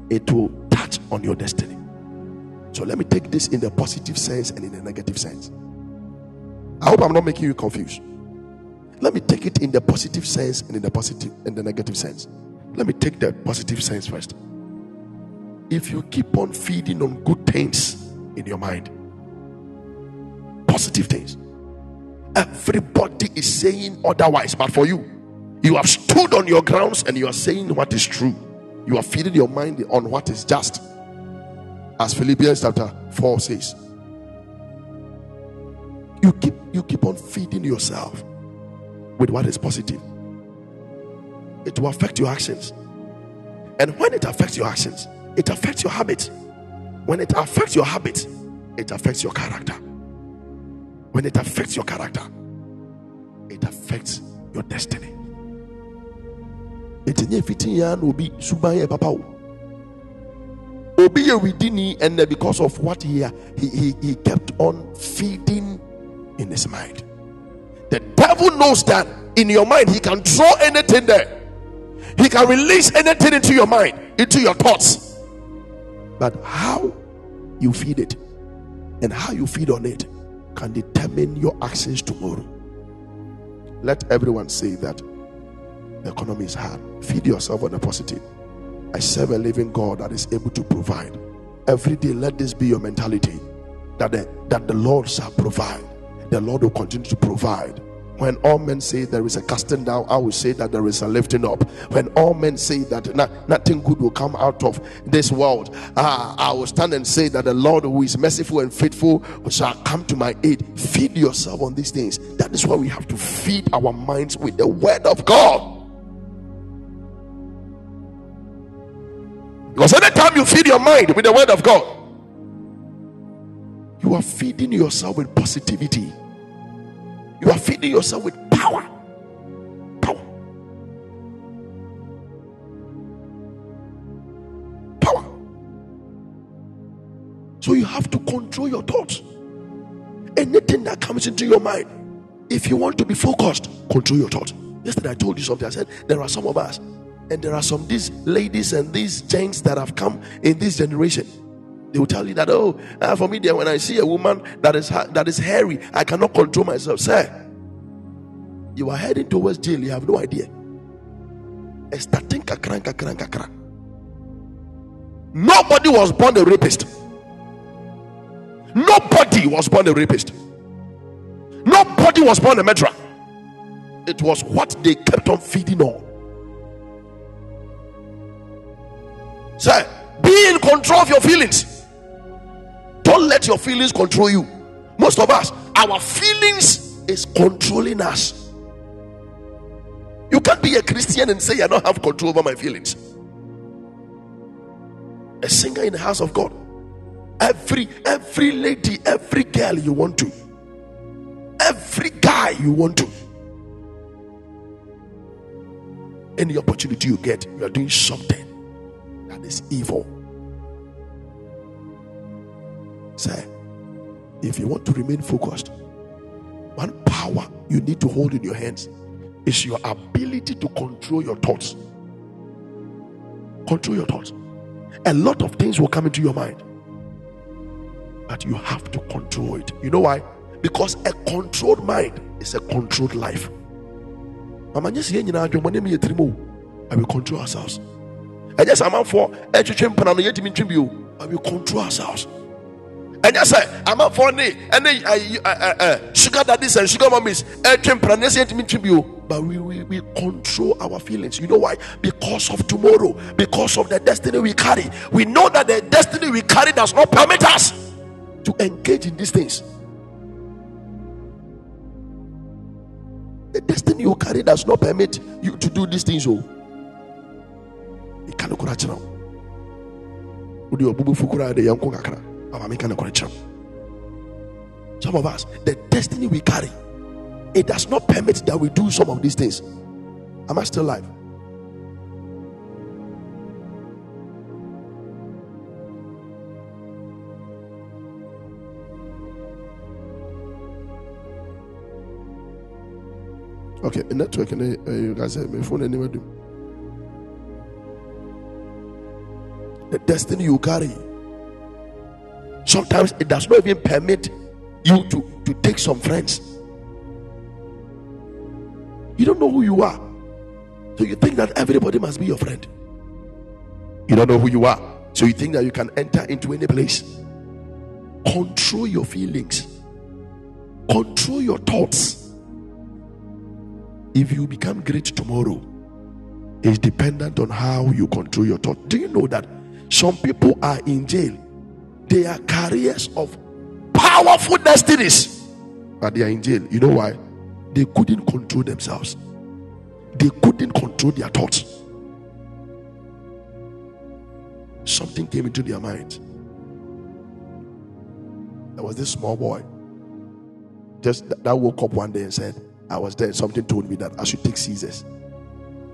it will touch on your destiny. So let me take this in the positive sense and in the negative sense. I hope I'm not making you confused. Let me take it in the positive sense and in the positive and the negative sense. Let me take the positive sense first. If you keep on feeding on good things in your mind, positive things, everybody is saying otherwise, but for you, you have stood on your grounds and you are saying what is true. You are feeding your mind on what is just. As Philippians chapter 4 says. You keep you keep on feeding yourself with what is positive. It will affect your actions. And when it affects your actions, it affects your habits. When it affects your habits, it affects your character. When it affects your character, it affects your destiny. ɛtinye fitin ya na obi suban papa o obi and because of what he, he he he kept on feeding in his mind the devil knows that in your mind he can throw anything there he can release anything into your mind into your thoughts but how you feed it and how you feed on it can determine your actions tomorrow let everyone say that the economy is hard. Feed yourself on the positive. I serve a living God that is able to provide. Every day, let this be your mentality that the, that the Lord shall provide. The Lord will continue to provide. When all men say there is a casting down, I will say that there is a lifting up. When all men say that not, nothing good will come out of this world, uh, I will stand and say that the Lord, who is merciful and faithful, shall come to my aid. Feed yourself on these things. That is why we have to feed our minds with the word of God. Because anytime you feed your mind with the word of God, you are feeding yourself with positivity. You are feeding yourself with power. Power. Power. So you have to control your thoughts. Anything that comes into your mind, if you want to be focused, control your thoughts. Yesterday I told you something. I said there are some of us and there are some these ladies and these gents that have come in this generation. They will tell you that, oh, uh, for me, there, when I see a woman that is that is hairy, I cannot control myself. Sir, you are heading towards jail. You have no idea. Nobody was born a rapist. Nobody was born a rapist. Nobody was born a murderer. It was what they kept on feeding on. Sir, be in control of your feelings. Don't let your feelings control you. Most of us, our feelings is controlling us. You can't be a Christian and say I don't have control over my feelings. A singer in the house of God. Every every lady, every girl you want to. Every guy you want to. Any opportunity you get, you are doing something that is evil. Say, if you want to remain focused, one power you need to hold in your hands is your ability to control your thoughts. Control your thoughts. A lot of things will come into your mind, but you have to control it. You know why? Because a controlled mind is a controlled life. And we control ourselves eh, mpana no yɛtumi ntwe bio but we control ourselves ɛnyɛ sɛ amanfoɔ ne ɛne sugar daddies and sugar mummies ɛtwe mpana no yɛsɛ yɛtumi ntwe bio but we, we, we control our feelings. You know why? Because of tomorrow, because of the destiny we carry. We know that the destiny we carry does not permit us to engage in these things. The destiny you carry does not permit you to do these things. Oh wode ɔbobɔfu koraa de some of us the destiny we carry it does not permit that we do some of these things am i still alive Okay, a network, uh, you guys say, my phone anywhere. The destiny you carry. Sometimes it does not even permit you to, to take some friends. You don't know who you are. So you think that everybody must be your friend. You don't know who you are. So you think that you can enter into any place. Control your feelings, control your thoughts. If you become great tomorrow, it's dependent on how you control your thoughts. Do you know that some people are in jail? They are carriers of powerful destinies, but they are in jail. You know why? They couldn't control themselves, they couldn't control their thoughts. Something came into their mind. There was this small boy just that woke up one day and said, I was there. Something told me that I should take scissors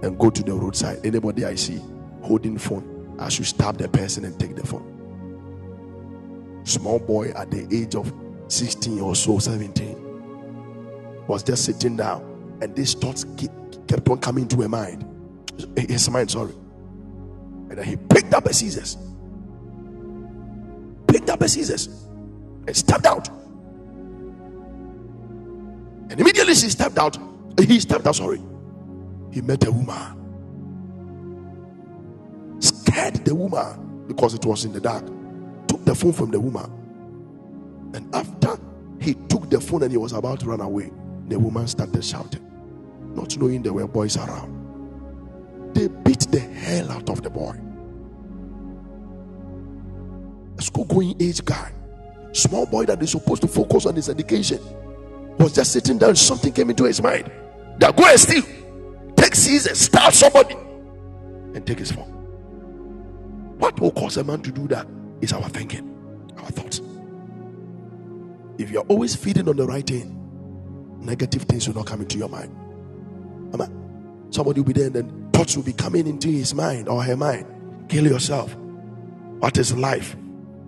and go to the roadside. Anybody I see holding phone, I should stab the person and take the phone. Small boy at the age of 16 or so, 17, was just sitting down, and these thoughts kept on coming to his mind. His mind, sorry. And then he picked up a scissors. Picked up a scissors and stepped out. And immediately she stepped out. He stepped out, sorry. He met a woman. Scared the woman because it was in the dark. The phone from the woman. And after he took the phone and he was about to run away, the woman started shouting, not knowing there were boys around. They beat the hell out of the boy. A school going age guy, small boy that is supposed to focus on his education, was just sitting down. Something came into his mind that go and steal, take scissors, stab somebody, and take his phone. What will cause a man to do that is our thinking, our thoughts. If you're always feeding on the right thing, negative things will not come into your mind. Somebody will be there and then thoughts will be coming into his mind or her mind. Kill yourself. What is life?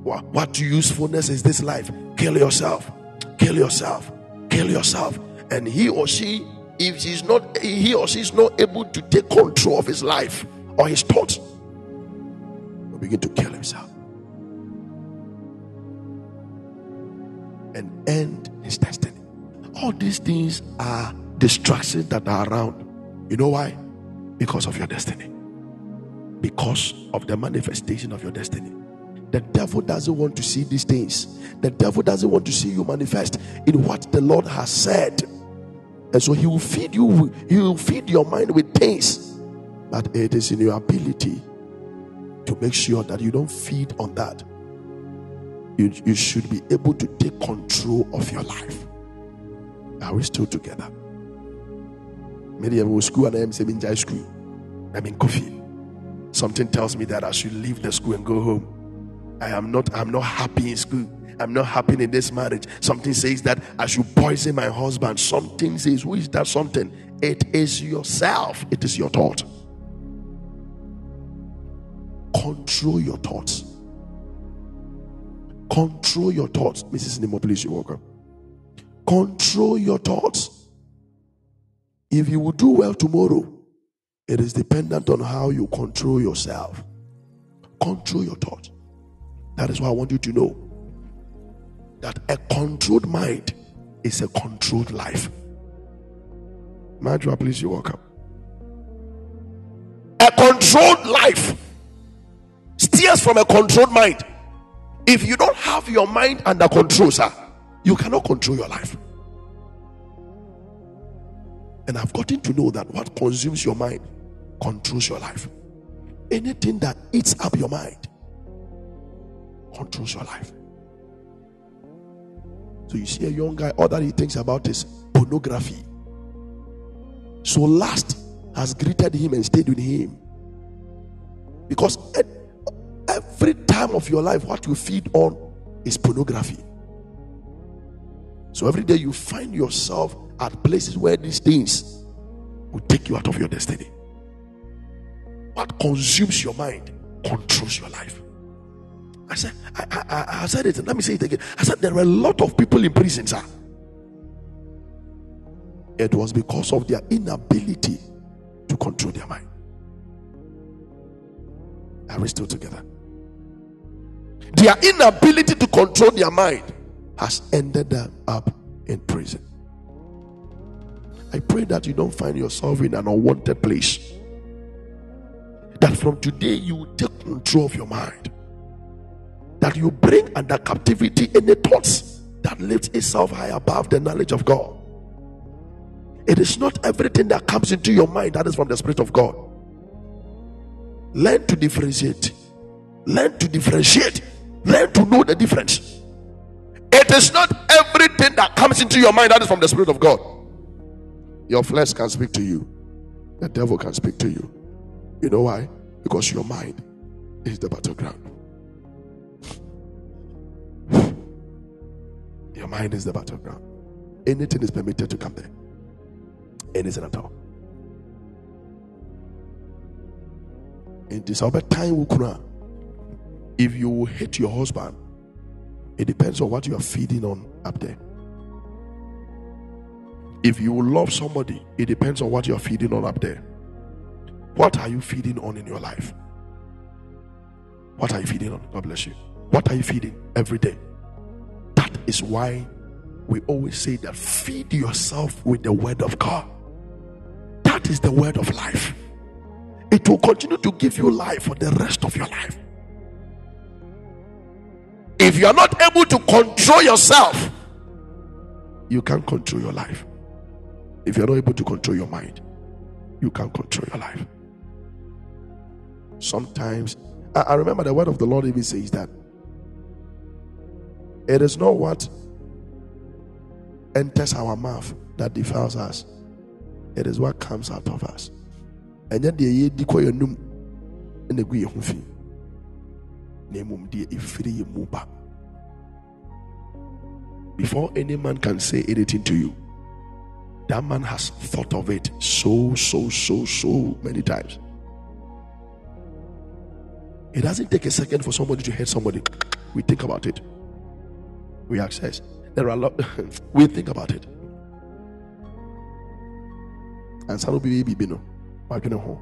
What, what usefulness is this life? Kill yourself. Kill yourself. Kill yourself. And he or she, if she's not, he or she is not able to take control of his life or his thoughts, will begin to kill himself and end his destiny. All these things are distractions that are around. You know why? because of your destiny. Because of the manifestation of your destiny. The devil doesn't want to see these things. The devil doesn't want to see you manifest in what the Lord has said. And so he will feed you, he will feed your mind with things. But it is in your ability to make sure that you don't feed on that. You, you should be able to take control of your life. Are we still together? Maybe I will school and I'm saying school. I'm in coffee. Something tells me that I should leave the school and go home. I am not, I'm not happy in school. I'm not happy in this marriage. Something says that I should poison my husband. Something says, who is that something? It is yourself, it is your thought. Control your thoughts. Control your thoughts. Mrs. Nemo, please, you're welcome. Control your thoughts. If you will do well tomorrow, it is dependent on how you control yourself. Control your thoughts. That is why I want you to know that a controlled mind is a controlled life. Madra, please, you're welcome. A controlled life steers from a controlled mind. If you don't have your mind under control, sir, you cannot control your life. And I've gotten to know that what consumes your mind controls your life. Anything that eats up your mind controls your life. So you see a young guy, all that he thinks about is pornography. So lust has greeted him and stayed with him. Because every time of your life, what you feed on is pornography. So every day you find yourself at places where these things will take you out of your destiny. What consumes your mind controls your life. I said, I, I, I said it. Let me say it again. I said there are a lot of people in prison, sir. it was because of their inability to control their mind. Are we still together? Their inability to control their mind has ended them up in prison. I pray that you don't find yourself in an unwanted place. That from today you take control of your mind. That you bring under captivity any thoughts that lifts itself high above the knowledge of God. It is not everything that comes into your mind that is from the Spirit of God. Learn to differentiate. Learn to differentiate. Learn to know the difference. It is not everything that comes into your mind that is from the Spirit of God. Your flesh can speak to you, the devil can speak to you. You know why? Because your mind is the battleground. [sighs] Your mind is the battleground. Anything is permitted to come there. Anything at all. In this time, if you hate your husband, it depends on what you are feeding on up there. If you love somebody, it depends on what you are feeding on up there. What are you feeding on in your life? What are you feeding on? God bless you. What are you feeding every day? That is why we always say that feed yourself with the word of God. That is the word of life. It will continue to give you life for the rest of your life. If you are not able to control yourself, you can't control your life. If you're not able to control your mind, you can't control your life. Sometimes, I, I remember the word of the Lord even says that it is not what enters our mouth that defiles us, it is what comes out of us. And yet, the Before any man can say anything to you, that man has thought of it so, so, so, so many times. It doesn't take a second for somebody to hurt somebody. We think about it. We access. There are a lot. [laughs] we think about it. And some be baby no. Why can home?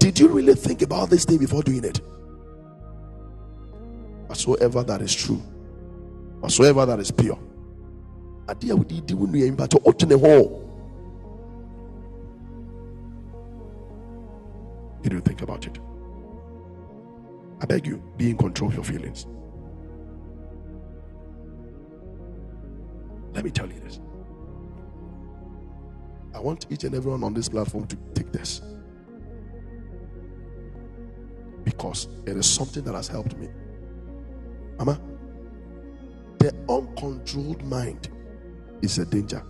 Did you really think about this thing before doing it? Whatsoever that is true whatsoever that is pure. Adeɛ a wodi di wo nua yi mpatɔ wotene ho. You don't think about it. I beg you, be in control of your feelings. Let me tell you this. I want each and everyone on this platform to take this because it is something that has helped me. Mama, the uncontrolled mind is a danger.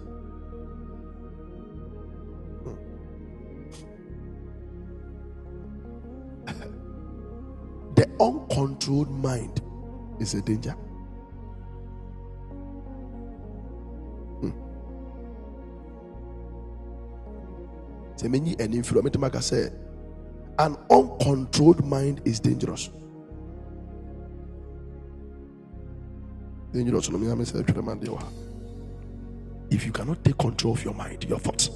The uncontrolled mind is a danger. Hmm. An uncontrolled mind is dangerous. Dangerous. If you cannot take control of your mind, your thoughts,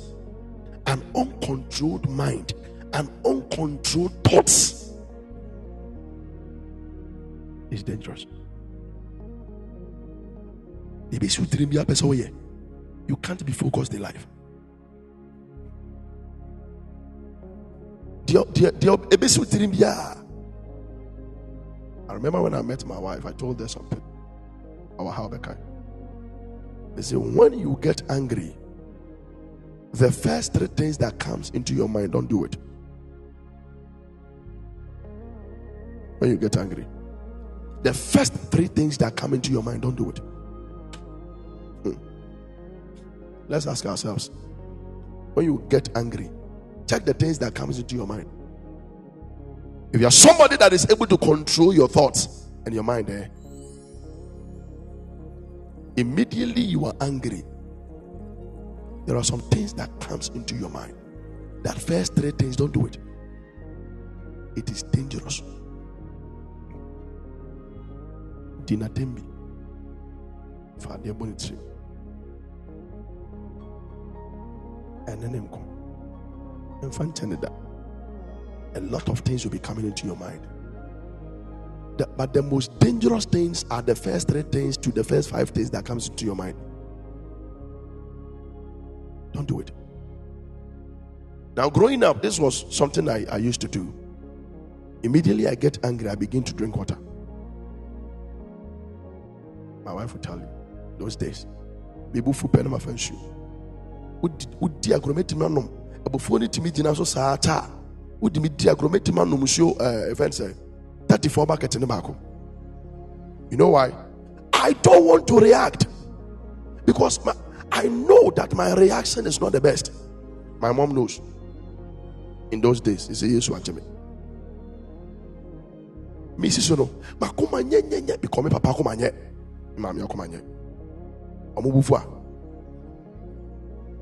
an uncontrolled mind, an uncontrolled thoughts is dangerous. You can't be focused in life. I remember when I met my wife, I told her something our Habakkuk. They say, when you get angry, the first three things that comes into your mind, don't do it. When you get angry, the first three things that come into your mind, don't do it. Hmm. Let's ask ourselves: when you get angry, check the things that comes into your mind. If you are somebody that is able to control your thoughts and your mind, eh, immediately you are angry. There are some things that comes into your mind. That first three things don't do it. It is dangerous. Dinatembi fa adeɛ bɔ ne ne da a lot of things will be coming into your mind. The- but the most dangerous things are the first three things to the first five things that comes into your mind. Don't do it. Now growing up this was something i, I used to do. Immediately i get angry i begin to drink water. My wife will tell you those days wodi wodi abufuo no tumi gyina so saa ta a wodi di agorɔ mɛtumi anom nsuo ɛɛ ɛfɛn sɛ thirty four bucket ne baako. You know why? I don't want to react because my, i know that my reaction is not the best. My mom knows. In those days he say yesu akyɛ me. Mesi so no makoma nyɛ nyɛ nyɛ because me papa akoma nyɛ me maame akoma nyɛ ɔmo bufu a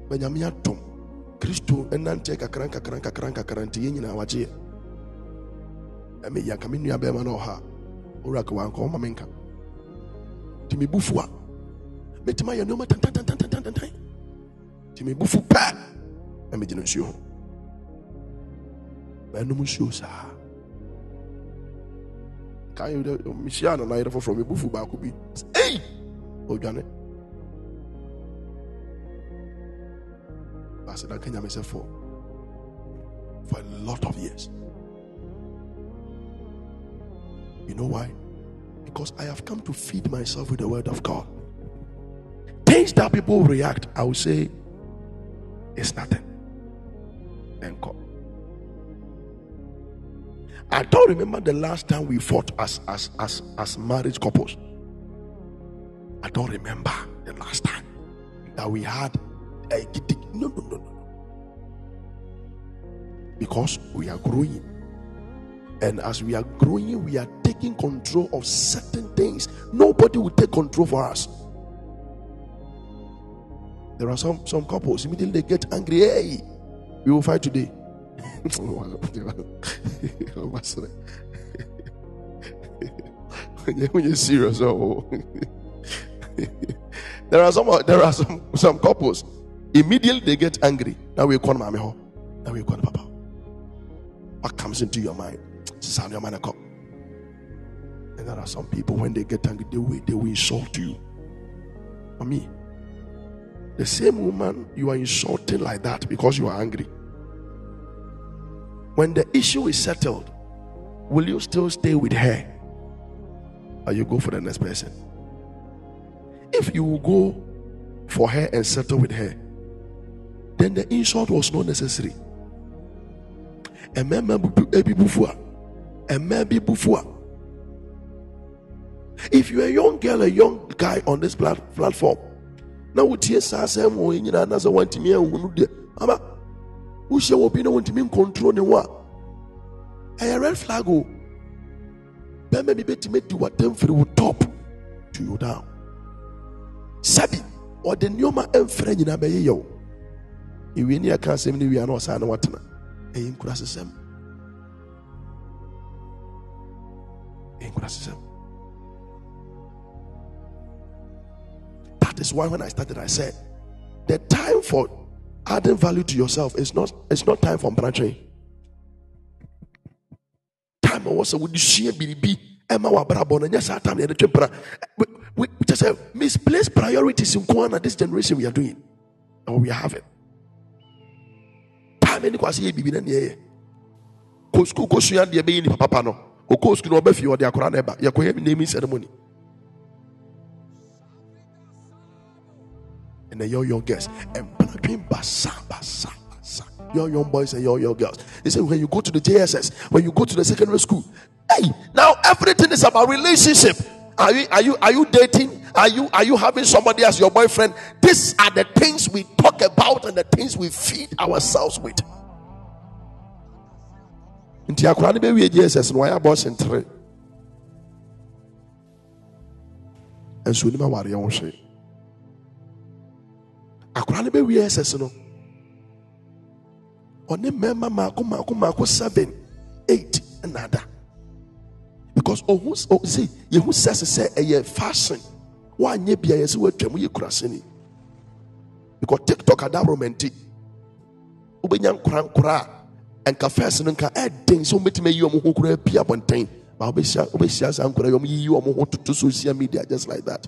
bɛnyame atom kristo ɛnante kakra nkakra nkakra nkakra nti yɛn nyinaa wagyeɛ ɛmɛ yɛ anka me nua bɛrima na ɔha owura ka wanka ɔma me nka nti mebufu a mɛtumi ayɛ nneɔma tantantantantantantan nti mebufu pɛ na megyina nsuo ho bɛnom nsuo saa ka yɛ dɛ mehyia nana yerɛ foforɔ mebufu baako bi ei! Ɔdwane kanya me sɛ for for a lot of years you know why because i have come to feed myself with the word of god things that people react i will say it's nothing and call I don't remember the last time we fought as as as as marriage couples. I don't remember the last time that we had a. No, no, no, no. Because we are growing. And as we are growing, we are taking control of certain things. Nobody will take control for us. There are some some couples immediately they get angry. Hey, we will fight today. when you're serious, oh. there are some there are some some couples immediately they get angry. Now we call mommy. Now we call papa. What comes into your mind? Sound your come. And there are some people when they get angry, they will they will insult you. Mommy, the same woman you are insulting like that because you are angry. When the issue is settled, will you still stay with her? Or you go for the next person? If you go for her and settle with her, then the insult was not necessary. A. If you're a young girl, a young guy on this plat- platform, wotie saa asɛm wɔ yi nyinaa na sɛ wantumi anhunu deɛ, ama wohyia wɔ bi na wɔntumi nkontrol ne ho a ɛyɛ red flag o bɛrima bi bɛtumi di w'atam firi wo top to you down sɛbi ɔde nneɛma ɛmfrɛ nyinaa bɛyɛ yɛ o ewie ne yɛka asɛm no wie a na ɔsan ne watena ɛyɛ nkura sesɛm ɛyɛ nkura sesɛm that is why when I started I said the time for adding value to yourself is not it's not time for branching. Time was a would share biribi Emma wa brabo na nyɛ saa time na yɛde twe we just say misplaced priorities in Kwana this generation we are doing or we are having. Time any kwasi yɛ biribi na papa no. Ɔde akora na naming ceremony. and the young young girls and basa basa basa young boys and young young girls. They say when you go to the JSS, when you go to the secondary school, hey, now everything is about relationship. Are you are you are you dating? Are you are you having somebody as your boyfriend? These are the things we talk about and the things we feed ourselves with. Nti akora ne bɛwie JSS no wayɛ abɔ sentere. Nso onim awareɛ ho hwee. no bɛwie ss no ɔne mmarima maako maako maako seven eight ɛna ada because ɔ- oh, see yɛhu sɛse sɛ ɛyɛ fashion. Woanyɛ bia yɛ sɛ woatwam yɛ kuraseni because tiktok ada romenti wobɛnya nkora nkora a ɛnka fɛs no nka ɛden sɛ wobɛtumi ayi ɔmo ho koraa pi abɔnten. Ba wobɛhyia saa nkora yi ɔmo yiyi ɔmo ho toto social media just like that.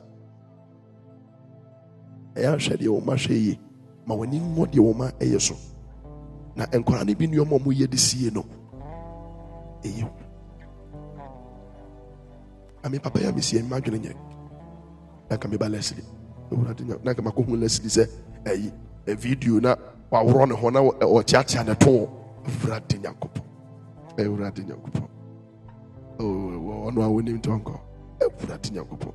Ɛyɛ ahwɛ deɛ wɔn ahwɛ yie. Ma wɔn ani nwɔ deɛ wɔn ɛyɛ so. Na nkora no bi nneɛma a wɔn yɛ de no ɛyɛ ame papa a mesie mma adwene nyɛ na nka meba leslie na nka mako hu leslie sɛ ɛyi ɛ video na waworɔ ne ho na ɔkyeakyea ne to ewurade nyankopɔn ewurade nyankopɔn ɔno a wɔnim tɔ nkɔ ewurade nyankopɔn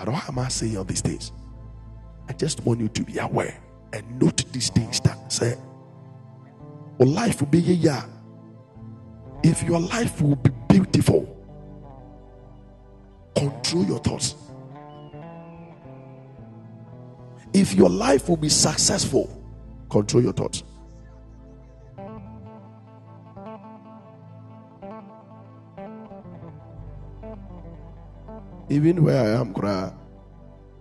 But why am I saying all these things? I just want you to be aware and note these things that say, your life will be year. If your life will be beautiful, control your thoughts. If your life will be successful, control your thoughts. Even where I am, cry.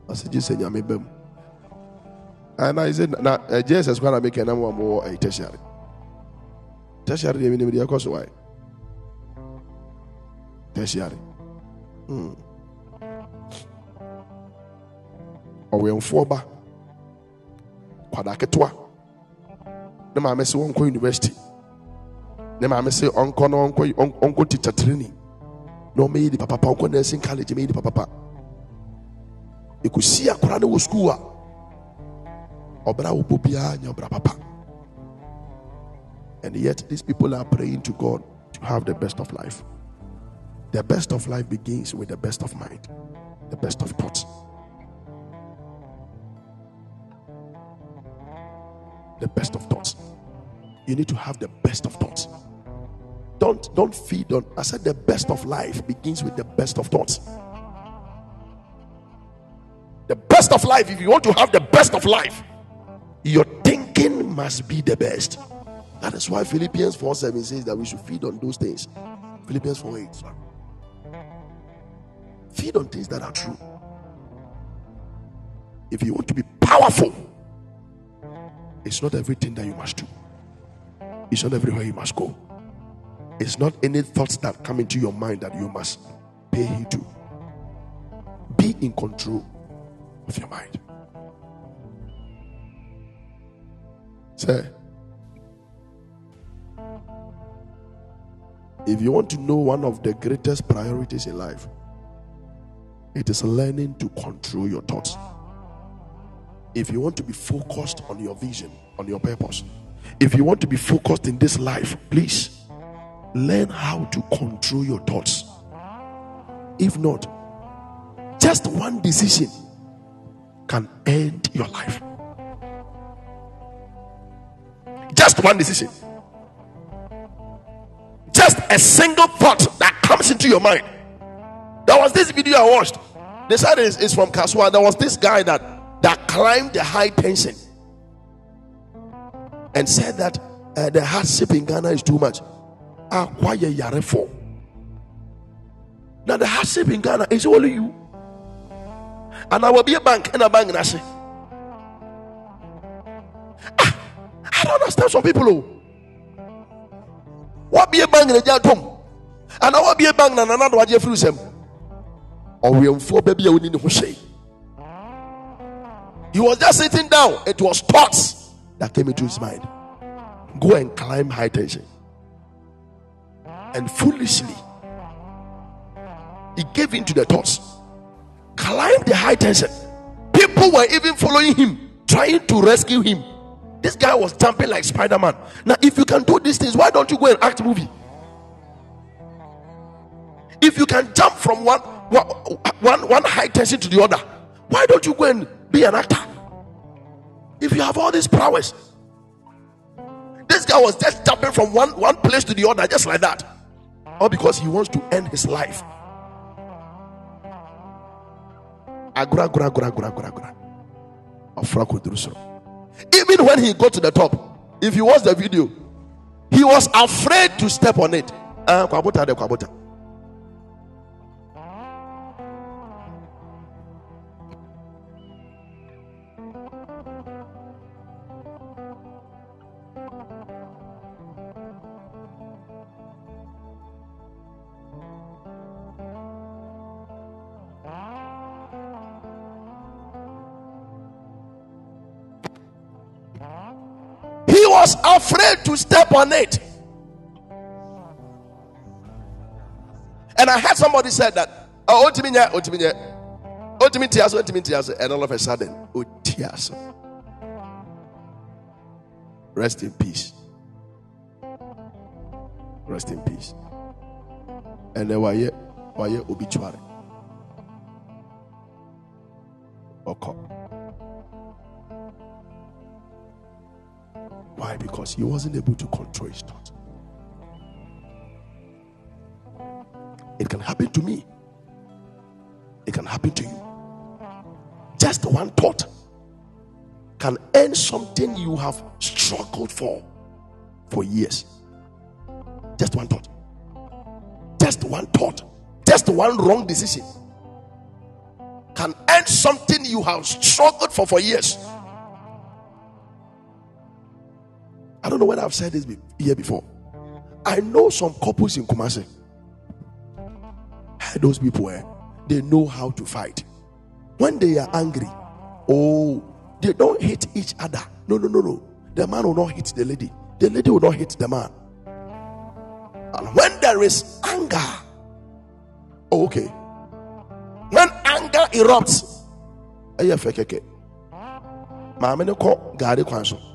I said, say, Nyame bem. And I said, now, uh, Jesus, when I make a number more a tertiary. Tertiary, if you why? Tertiary. Hmm. ɔwɛmfoɔ ba kwadaa ketewa ne maame sɛ ɔnkɔ university. Ne maame sɛ ɔnkɔ na ɔnkɔ ɔn- ɔnkɔ teacher training. Na ɔmɛyɛ nipa papa ɔnkɔ nursing college mɛyɛ nipa papa ɛkɔsi akora no wɔ school a ɔbra wobɔ biara nyɛ ɔbra papa. And yet these people are praying to god to have the best of life the best of life begins with the best of mind the best of thoughts the best of thoughts. You need to have the best of thoughts. Don't don't feed on. I said the best of life begins with the best of thoughts. The best of life, if you want to have the best of life, your thinking must be the best. That is why Philippians 4 7 says that we should feed on those things. Philippians 4 8. sorry. Feed on things that are true. If you want to be powerful, it's not everything that you must do. It's not everywhere you must go. It's not any thoughts that come into your mind that you must pay heed to. Be in control of your mind. Say, if you want to know one of the greatest priorities in life, it is learning to control your thoughts if you want to be focused on your vision, on your purpose, if you want to be focused in this life, please learn how to control your thoughts. If not, just one decision can end your life. Just one decision. Just a single thought that comes into your mind. There was this video I watched. They said it's, it's from Kasoa. There was this guy that that climbed the high tension and said that uh, the hardship in Ghana is too much. Ah? Now the hardship in Ghana is only you. And I will be a bank and a bank and I say, ah, I don't understand some people. Oh. What be a bank in a jatom? And I will be a bank and another one through them. For baby, I will need to say. He was just sitting down. It was thoughts that came into his mind. Go and climb high tension. And foolishly, he gave in to the thoughts. Climbed the high tension. People were even following him, trying to rescue him. This guy was jumping like Spider Man. Now, if you can do these things, why don't you go and act movie? If you can jump from one, one, one, high tension to the other, why don't you go and be an actor? If you have all these prowess, this guy was just jumping from one, one place to the other, just like that. All because he wants to end his life. Agura, agura, agura, agura. Afra kudurusoro. Even when he got to the top, if you watch the video, he was afraid to step on it. Ah, to step on it. And I heard somebody said that, oh, Otiminya, Otiminya, Otimitias, Otimitias, and all of a sudden, oh, Otias. Rest in peace. Rest in peace. And then why why obituary? Okay. Why? Because he wasn't able to control his thoughts. It can happen to me. It can happen to you. Just one thought can end something you have struggled for for years. Just one thought. Just one thought. Just one wrong decision can end something you have struggled for for years. I don't know when I've said this here before. I know some couples in Kumasi. Those people, eh, they know how to fight. When they are angry, oh, they don't hit each other. No, no, no, no. The man will not hit the lady. The lady will not hit the man. And when there is anger, oh, okay. When anger erupts, so.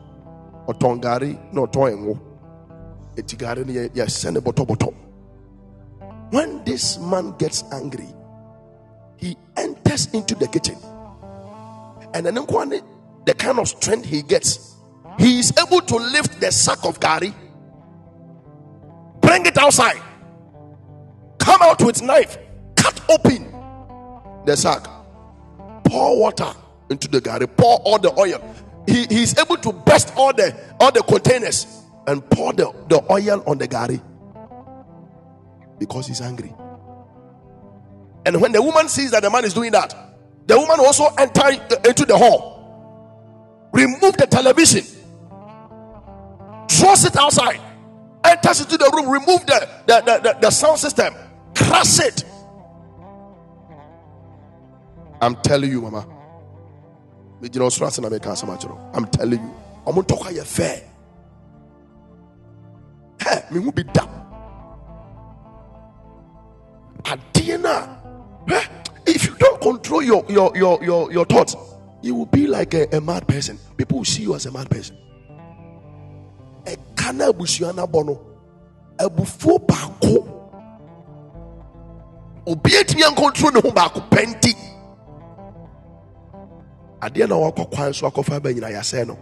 Ɔtɔn gaari na ɔtɔn ɛnwo. Eti gaari ne yɛ ne bɔtɔ bɔtɔ. When this man gets angry, he enters into the kitchen. And then the kind of strength he gets, he is able to lift the sack of gari, bring it outside, come out with knife, cut open the sack, pour water into the gari, pour all the oil. He, he is able to burst all the all the containers and pour the, the oil on the gari because he's angry. And when the woman sees that the man is doing that, the woman also enter uh, into the hall, remove the television, throws it outside, enters into the room, remove the, the, the, the, the sound system, crash it. I'm telling you, Mama. I'm telling you. I'm going to talk fair. Hey, me will be adeɛ no if you don't control your your your your, your thoughts you will be like a, a mad person. People will see you as a mad person. Ɛka na abusua no abɔ no abufuo baako obi atumi ankontrol ne ho baako adeɛ na wakɔ kwan so akɔfa ba nyina yɛasɛe no.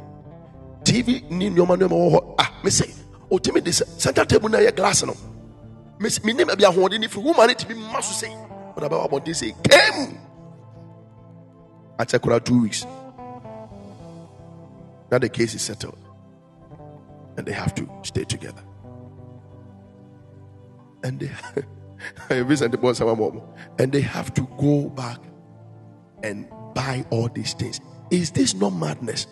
Tv ni nneɔma nneɔma wɔ hɔ. Ah mesɛ ɔtumi de center table no ɛyɛ glass no menim baabi ahoɔden no firi woma no tumi ma so sɛ wode bɛwɔ abɔnten sɛ kam kora two weeks. Now the case is settled and they have to stay together. And they [laughs] and they have to go back and buy all these things is this not madness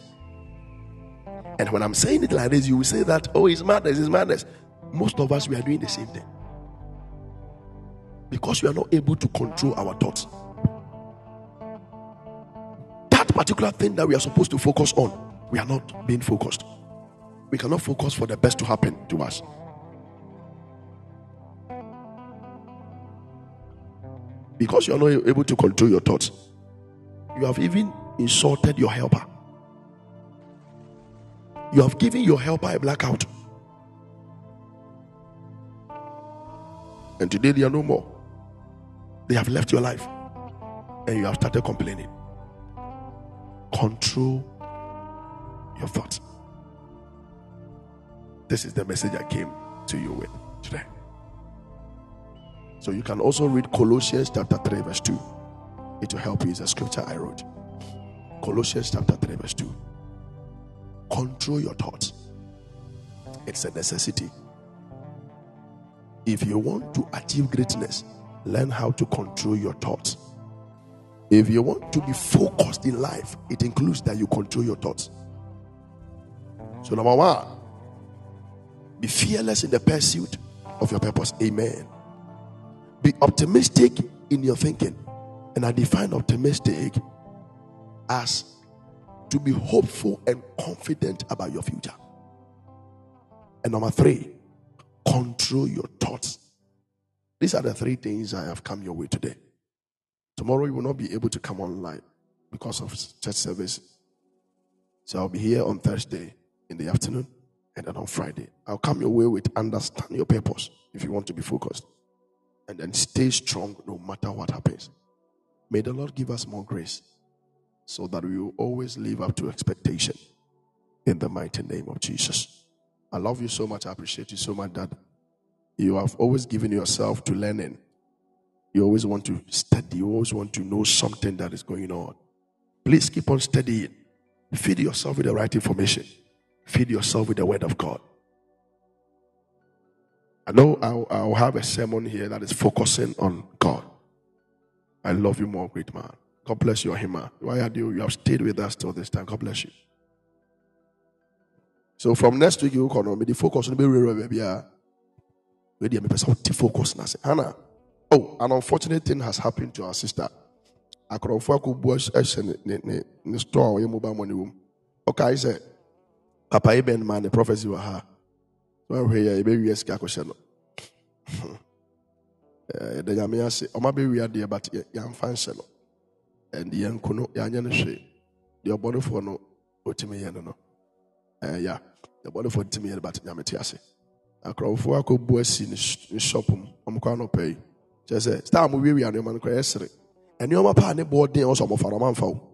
and when i'm saying it like this you will say that oh it's madness it's madness most of us we are doing the same thing because we are not able to control our thoughts. That particular thing that we are supposed to focus on, we are not being focused. We cannot focus for the best to happen to us. Because you are not able to control your thoughts, you have even insulted your helper. You have given your helper a blackout. And today they are no more. They have left your life and you have started complaining. Control your thoughts. This is the message I came to you with today. So you can also read Colossians chapter 3, verse 2. It will help you. It's a scripture I wrote. Colossians chapter 3, verse 2. Control your thoughts. It's a necessity. If you want to achieve greatness, learn how to control your thoughts. If you want to be focused in life, it includes that you control your thoughts. So, number one, be fearless in the pursuit of your purpose. Amen. Be optimistic in your thinking. And I define optimistic as to be hopeful and confident about your future. And number three, control your thoughts. These are the three things I have come your way today. Tomorrow you will not be able to come online because of church service. So I'll be here on Thursday in the afternoon and then on Friday. I'll come your way with understand your purpose if you want to be focused. And then stay strong no matter what happens. May the Lord give us more grace so that we will always live up to expectation in the mighty name of Jesus. I love you so much. I appreciate you so much, Dad. You have always given yourself to learning. You always want to study. You always want to know something that is going on. Please keep on studying. Feed yourself with the right information. Feed yourself with the word of God. I know I'll, I'll have a sermon here that is focusing on God. I love you more, great man. God bless you, Hima. Why are you? You have stayed with us till this time. God bless you. So from next week, you will come the focus on the baby. Where the person focus now. Hannah. Oh, an unfortunate thing has happened to our sister. ɛhyɛ eh, ne ne ne store a ɔyɛ mobile money wom ɔkae sɛ papa yi bɛn ma ne prophecy ha wɔahwɛ yɛ yɛbɛwie sika akɔhyɛ no [laughs] yɛda nyame ase. Ɔma bɛwie adeɛ but yɛamfa nhyɛ no. And yɛnko no yɛanyɛ no hwee. Deɛ ɔbɔnefoɔ no ɔtumi yɛ no no. Ya deɛ ɔbɔnefoɔ ntumi yɛ no but nyame te ase. Akorɔmfoɔ akɔbu asi ne shop mu ɔmokɔ anɔpɛ yi. Kyerɛ sɛ star mo aneɔma no kora yɛsere nneɛma paa ne bɔɔ den ɔsɔ ɔmɔfa no ɔmamfa wo.